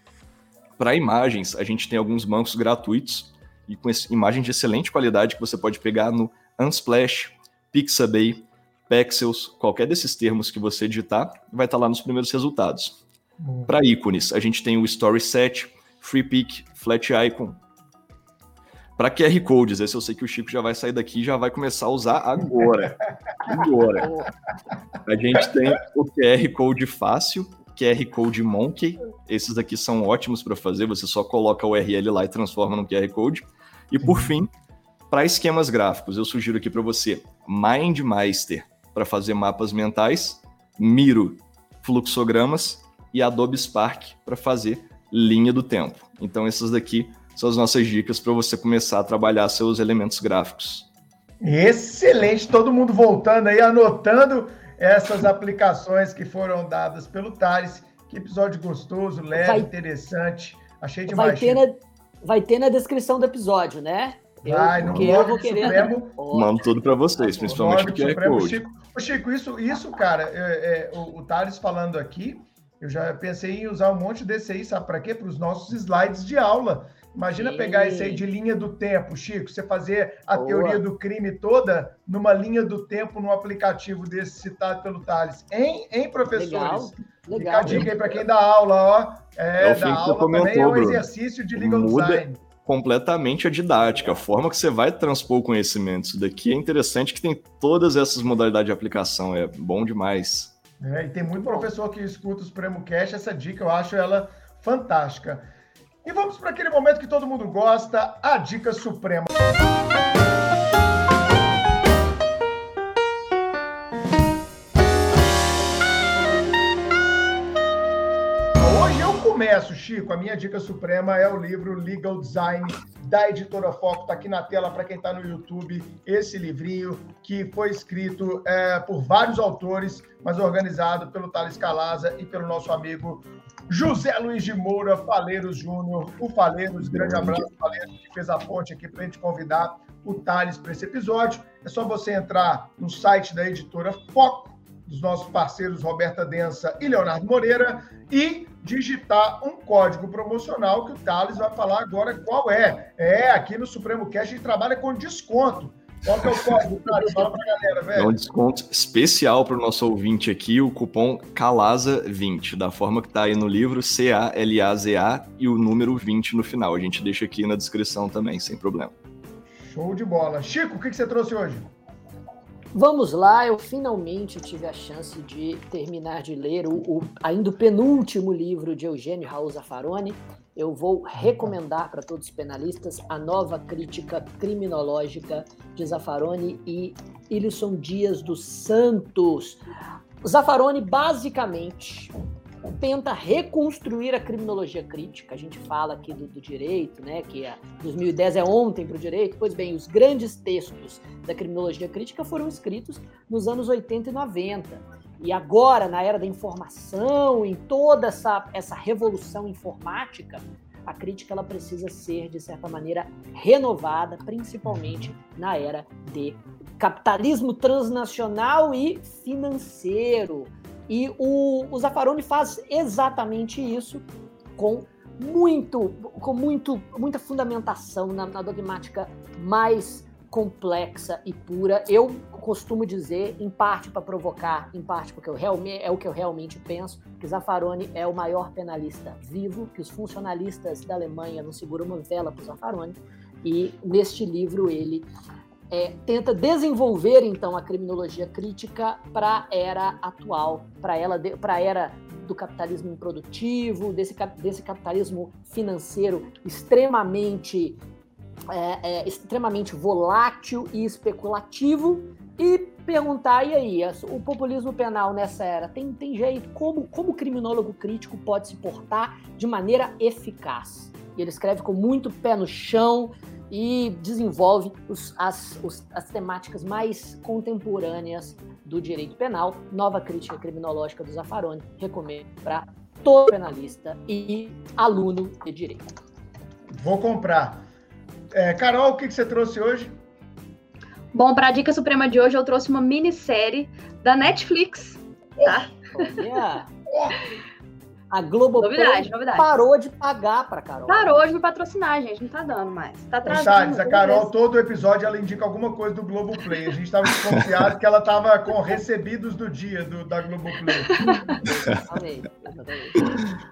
para imagens, a gente tem alguns bancos gratuitos e com imagens de excelente qualidade que você pode pegar no Unsplash, Pixabay, Pexels, qualquer desses termos que você digitar, vai estar lá nos primeiros resultados. Para ícones, a gente tem o StorySet, FreePic, Flat Icon. Para QR Codes, esse eu sei que o Chico já vai sair daqui e já vai começar a usar agora. agora. A gente tem o QR Code fácil, QR Code Monkey. Esses aqui são ótimos para fazer, você só coloca o URL lá e transforma no QR Code. E por uhum. fim, para esquemas gráficos, eu sugiro aqui para você MindMeister para fazer mapas mentais, Miro fluxogramas e Adobe Spark para fazer linha do tempo. Então essas daqui são as nossas dicas para você começar a trabalhar seus elementos gráficos. Excelente, todo mundo voltando aí, anotando essas aplicações que foram dadas pelo Thales. Que episódio gostoso, leve, vai, interessante. Achei demais. Vai ter, na, vai ter na descrição do episódio, né? Vai, eu vou querer... Supremo. Mando tudo para vocês, principalmente o QR Code. Chico, Chico, isso, isso cara, é, é, o, o Thales falando aqui, eu já pensei em usar um monte desse aí, sabe para quê? Para os nossos slides de aula. Imagina pegar esse aí de linha do tempo, Chico, você fazer a Boa. teoria do crime toda numa linha do tempo no aplicativo desse citado pelo Thales. Hein, hein professores? Legal. Legal. Fica a dica aí para quem dá aula, ó. É, é da aula comentou, também é um exercício de legal Muda design. Completamente a didática, a forma que você vai transpor o conhecimento. Isso daqui é interessante que tem todas essas modalidades de aplicação, é bom demais. É, e tem muito professor que escuta o Supremo Cash, essa dica eu acho ela fantástica. E vamos para aquele momento que todo mundo gosta, a dica suprema. Hoje Chico. A minha dica suprema é o livro Legal Design da editora Foco. Está aqui na tela para quem está no YouTube. Esse livrinho que foi escrito é, por vários autores, mas organizado pelo Thales Calaza e pelo nosso amigo José Luiz de Moura, Faleiros Júnior, o Faleiros, grande abraço, Faleiros, que fez a ponte aqui para a gente convidar o Thales para esse episódio. É só você entrar no site da editora Foco, dos nossos parceiros Roberta Densa e Leonardo Moreira, e digitar um código promocional que o Thales vai falar agora qual é. É, aqui no Supremo Cash a gente trabalha com desconto. Qual que é o código, cara? Fala pra galera, velho. É um desconto especial para o nosso ouvinte aqui, o cupom CALAZA20, da forma que tá aí no livro, C-A-L-A-Z-A e o número 20 no final. A gente deixa aqui na descrição também, sem problema. Show de bola. Chico, o que, que você trouxe hoje? Vamos lá, eu finalmente tive a chance de terminar de ler o, o ainda o penúltimo livro de Eugênio Raul Zaffaroni, eu vou recomendar para todos os penalistas a nova crítica criminológica de Zaffaroni e Ilisson Dias dos Santos. Zaffaroni, basicamente, tenta reconstruir a criminologia crítica. A gente fala aqui do, do direito, né, que a 2010 é ontem para o direito. Pois bem, os grandes textos da criminologia crítica foram escritos nos anos 80 e 90. E agora, na era da informação, em toda essa, essa revolução informática, a crítica ela precisa ser, de certa maneira, renovada, principalmente na era de capitalismo transnacional e financeiro. E o, o Zaffaroni faz exatamente isso com muito, com muito, muita fundamentação na, na dogmática mais complexa e pura. Eu costumo dizer, em parte para provocar, em parte porque eu realmente, é o que eu realmente penso, que Zaffaroni é o maior penalista vivo, que os funcionalistas da Alemanha não seguram uma vela para Zaffaroni. E neste livro ele é, tenta desenvolver então a criminologia crítica para a era atual, para ela para a era do capitalismo improdutivo, desse, desse capitalismo financeiro extremamente é, é, extremamente volátil e especulativo e perguntar e aí o populismo penal nessa era tem, tem jeito? Como como criminólogo crítico pode se portar de maneira eficaz? E ele escreve com muito pé no chão e desenvolve os, as, os, as temáticas mais contemporâneas do direito penal. Nova crítica criminológica do Zaffaroni, recomendo para todo penalista e aluno de direito. Vou comprar. É, Carol, o que, que você trouxe hoje? Bom, para a dica suprema de hoje, eu trouxe uma minissérie da Netflix, tá? Yeah. A Globo novidade, novidade. parou de pagar para Carol. Parou de me patrocinar, gente. Não tá dando mais. Tá trazendo. Salles, a Carol, todo episódio, ela indica alguma coisa do Globoplay. A gente estava desconfiado que ela estava com recebidos do dia do, da Globoplay.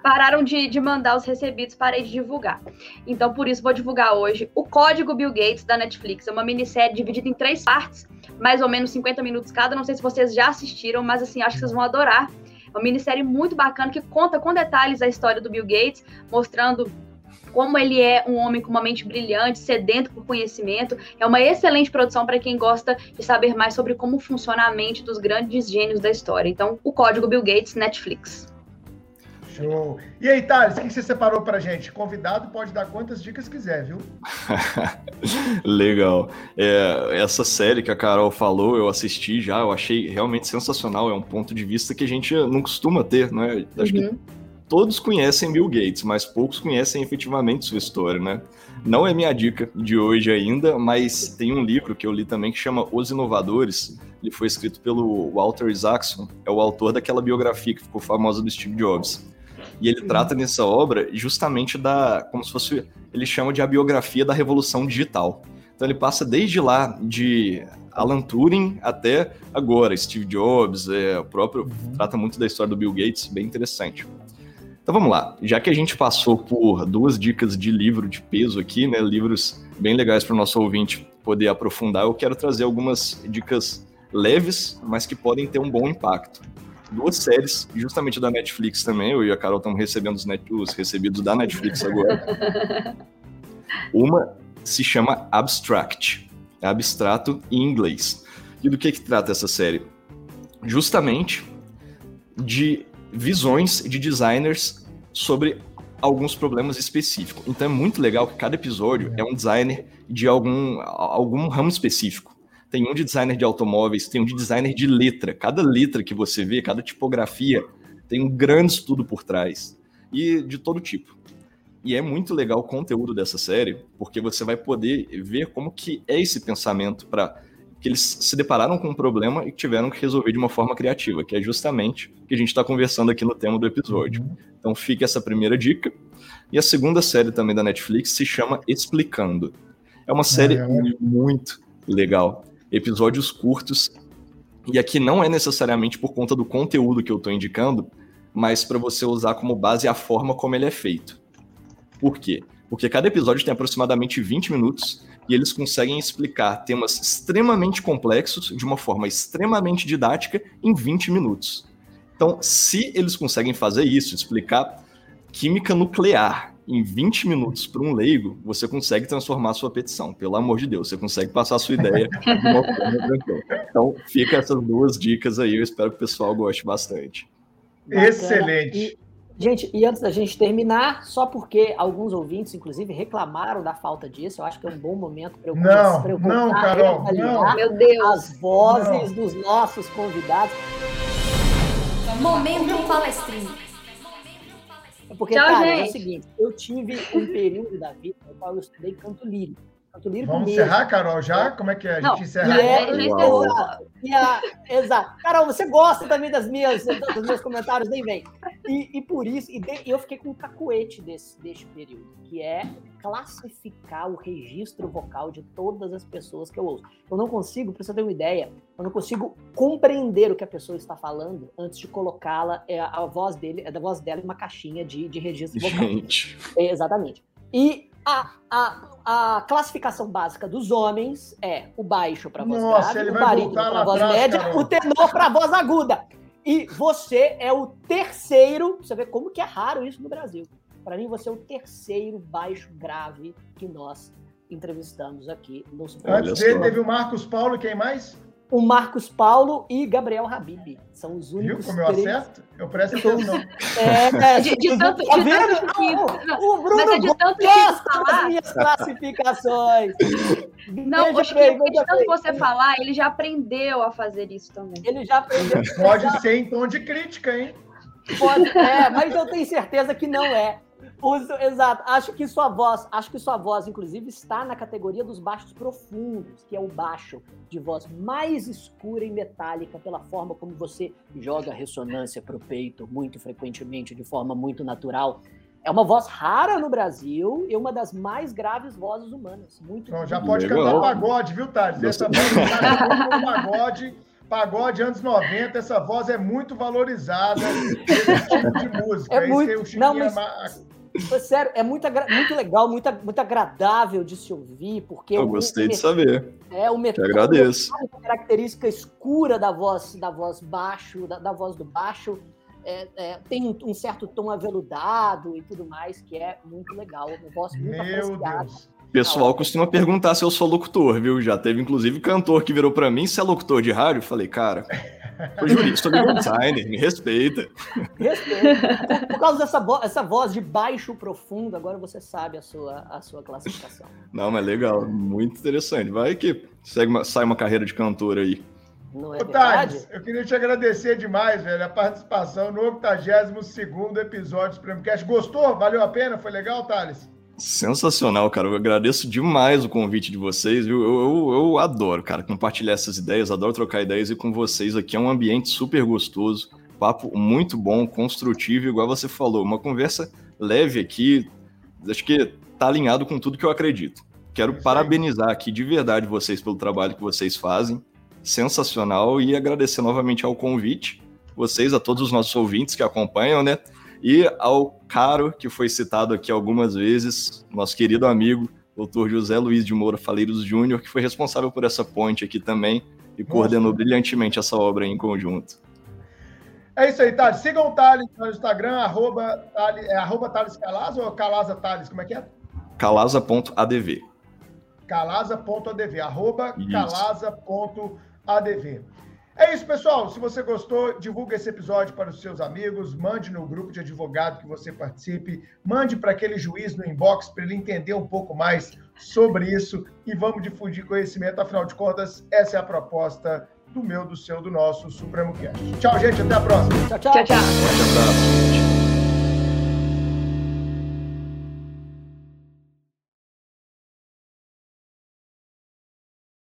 Pararam de, de mandar os recebidos, parei de divulgar. Então, por isso, vou divulgar hoje o Código Bill Gates da Netflix. É uma minissérie dividida em três partes, mais ou menos 50 minutos cada. Não sei se vocês já assistiram, mas assim, acho que vocês vão adorar uma minissérie muito bacana que conta com detalhes a história do Bill Gates, mostrando como ele é um homem com uma mente brilhante, sedento por conhecimento. É uma excelente produção para quem gosta de saber mais sobre como funciona a mente dos grandes gênios da história. Então, o código Bill Gates Netflix. Show. E aí, Thales, o que você separou pra gente? Convidado pode dar quantas dicas quiser, viu? Legal. É, essa série que a Carol falou, eu assisti já, eu achei realmente sensacional. É um ponto de vista que a gente não costuma ter, né? Acho uhum. que todos conhecem Bill Gates, mas poucos conhecem efetivamente sua história, né? Não é minha dica de hoje ainda, mas tem um livro que eu li também que chama Os Inovadores. Ele foi escrito pelo Walter Isaacson, é o autor daquela biografia que ficou famosa do Steve Jobs. E ele trata nessa obra justamente da. como se fosse. Ele chama de a biografia da revolução digital. Então ele passa desde lá de Alan Turing até agora, Steve Jobs, é, o próprio. Uhum. Trata muito da história do Bill Gates, bem interessante. Então vamos lá. Já que a gente passou por duas dicas de livro de peso aqui, né? Livros bem legais para o nosso ouvinte poder aprofundar, eu quero trazer algumas dicas leves, mas que podem ter um bom impacto duas séries, justamente da Netflix também. Eu e a Carol estamos recebendo os, net, os recebidos da Netflix agora. Uma se chama Abstract, é abstrato em inglês. E do que, que trata essa série? Justamente de visões de designers sobre alguns problemas específicos. Então é muito legal que cada episódio é um designer de algum, algum ramo específico tem um de designer de automóveis, tem um de designer de letra. Cada letra que você vê, cada tipografia, tem um grande estudo por trás. E de todo tipo. E é muito legal o conteúdo dessa série, porque você vai poder ver como que é esse pensamento para que eles se depararam com um problema e tiveram que resolver de uma forma criativa, que é justamente o que a gente está conversando aqui no tema do episódio. Uhum. Então fica essa primeira dica. E a segunda série também da Netflix se chama Explicando. É uma série muito legal episódios curtos. E aqui não é necessariamente por conta do conteúdo que eu estou indicando, mas para você usar como base a forma como ele é feito. Por quê? Porque cada episódio tem aproximadamente 20 minutos e eles conseguem explicar temas extremamente complexos de uma forma extremamente didática em 20 minutos. Então, se eles conseguem fazer isso, explicar química nuclear em 20 minutos para um leigo, você consegue transformar a sua petição. Pelo amor de Deus, você consegue passar a sua ideia de uma forma tranquila. Então, fica essas duas dicas aí, eu espero que o pessoal goste bastante. Bacana. Excelente. E, gente, e antes da gente terminar, só porque alguns ouvintes, inclusive, reclamaram da falta disso, eu acho que é um bom momento para eu, não, pra eu não, Carol, não. Meu Deus. as vozes não. dos nossos convidados. Momento palestrinho. Porque, Tchau, cara, gente. é o seguinte, eu tive um período da vida no qual eu estudei canto lírico. Vamos mesmo. encerrar, Carol, já? Como é que é? A gente encerra? É, e a, exato. Carol, você gosta também das minhas, dos meus comentários, nem vem. E, e por isso, e, de, eu fiquei com um cacuete desse, deste período, que é classificar o registro vocal de todas as pessoas que eu ouço. Eu não consigo, para você ter uma ideia, eu não consigo compreender o que a pessoa está falando antes de colocá-la, é, a voz dele, é da voz dela em uma caixinha de, de registro vocal. Gente. É, exatamente. E a, a, a classificação básica dos homens é o baixo para voz Nossa, grave, o barítono para voz atrás, média, cara. o tenor para voz aguda. E você é o terceiro, você vê como que é raro isso no Brasil. Para mim, você é o terceiro baixo grave que nós entrevistamos aqui no Super Antes dele teve o Marcos Paulo, quem mais? O Marcos Paulo e Gabriel Habib. São os únicos. Viu como eu três... acerto? Eu presto atenção. É, é, de, de tanto, de tanto que... o, o Bruno mas é de tanto que falar. minhas classificações. Não, bem, de tanto bem. você falar, ele já aprendeu a fazer isso também. Ele já aprendeu. Pode ser em tom de crítica, hein? Pode, é, mas eu tenho certeza que não é. Uso, exato. Acho que sua voz, acho que sua voz, inclusive, está na categoria dos baixos profundos, que é o baixo de voz mais escura e metálica, pela forma como você joga ressonância para o peito muito frequentemente, de forma muito natural. É uma voz rara no Brasil e uma das mais graves vozes humanas. Muito então, já pode cantar pagode, viu, Thales? Essa voz é pagode Pagode anos 90, essa voz é muito valorizada nesse tipo de música. É, é muito, não, mas, Sério, é muito, muito legal, muito, muito agradável de se ouvir, porque... Eu gostei o, de saber. É, o metal, agradeço. a característica escura da voz, da voz baixo, da, da voz do baixo, é, é, tem um, um, certo tom aveludado e tudo mais, que é muito legal, uma voz muito Meu apreciada. Deus. O pessoal costuma perguntar se eu sou locutor, viu? Já teve, inclusive, cantor que virou para mim, se é locutor de rádio? Eu falei, cara, sou jurista, sou designer, me respeita. Respeita. Por, por causa dessa vo essa voz de baixo profundo, agora você sabe a sua, a sua classificação. Não, mas legal, muito interessante. Vai que segue uma, sai uma carreira de cantor aí. Não é Ô, Thales, eu queria te agradecer demais, velho, a participação no 82 episódio do Prêmio Gostou? Valeu a pena? Foi legal, Thales? Sensacional, cara. Eu agradeço demais o convite de vocês, viu? Eu, eu, eu, adoro, cara, compartilhar essas ideias, adoro trocar ideias e com vocês aqui é um ambiente super gostoso, papo muito bom, construtivo, igual você falou, uma conversa leve aqui, acho que tá alinhado com tudo que eu acredito. Quero parabenizar aqui de verdade vocês pelo trabalho que vocês fazem, sensacional, e agradecer novamente ao convite, vocês, a todos os nossos ouvintes que acompanham, né? E ao caro, que foi citado aqui algumas vezes, nosso querido amigo, doutor José Luiz de Moura Faleiros Júnior, que foi responsável por essa ponte aqui também e Nossa. coordenou brilhantemente essa obra em conjunto. É isso aí, Thales. Sigam o Thales no Instagram, arroba, Thales, é, arroba Thales Calasa ou Calasa Thales, como é que é? Calasa.adv. Calasa.adv, arroba calasa.adv. É isso, pessoal. Se você gostou, divulgue esse episódio para os seus amigos, mande no grupo de advogado que você participe, mande para aquele juiz no inbox para ele entender um pouco mais sobre isso e vamos difundir conhecimento. Afinal de contas, essa é a proposta do meu, do seu, do nosso Supremo Cast. Tchau, gente. Até a próxima. Tchau, tchau. tchau, tchau.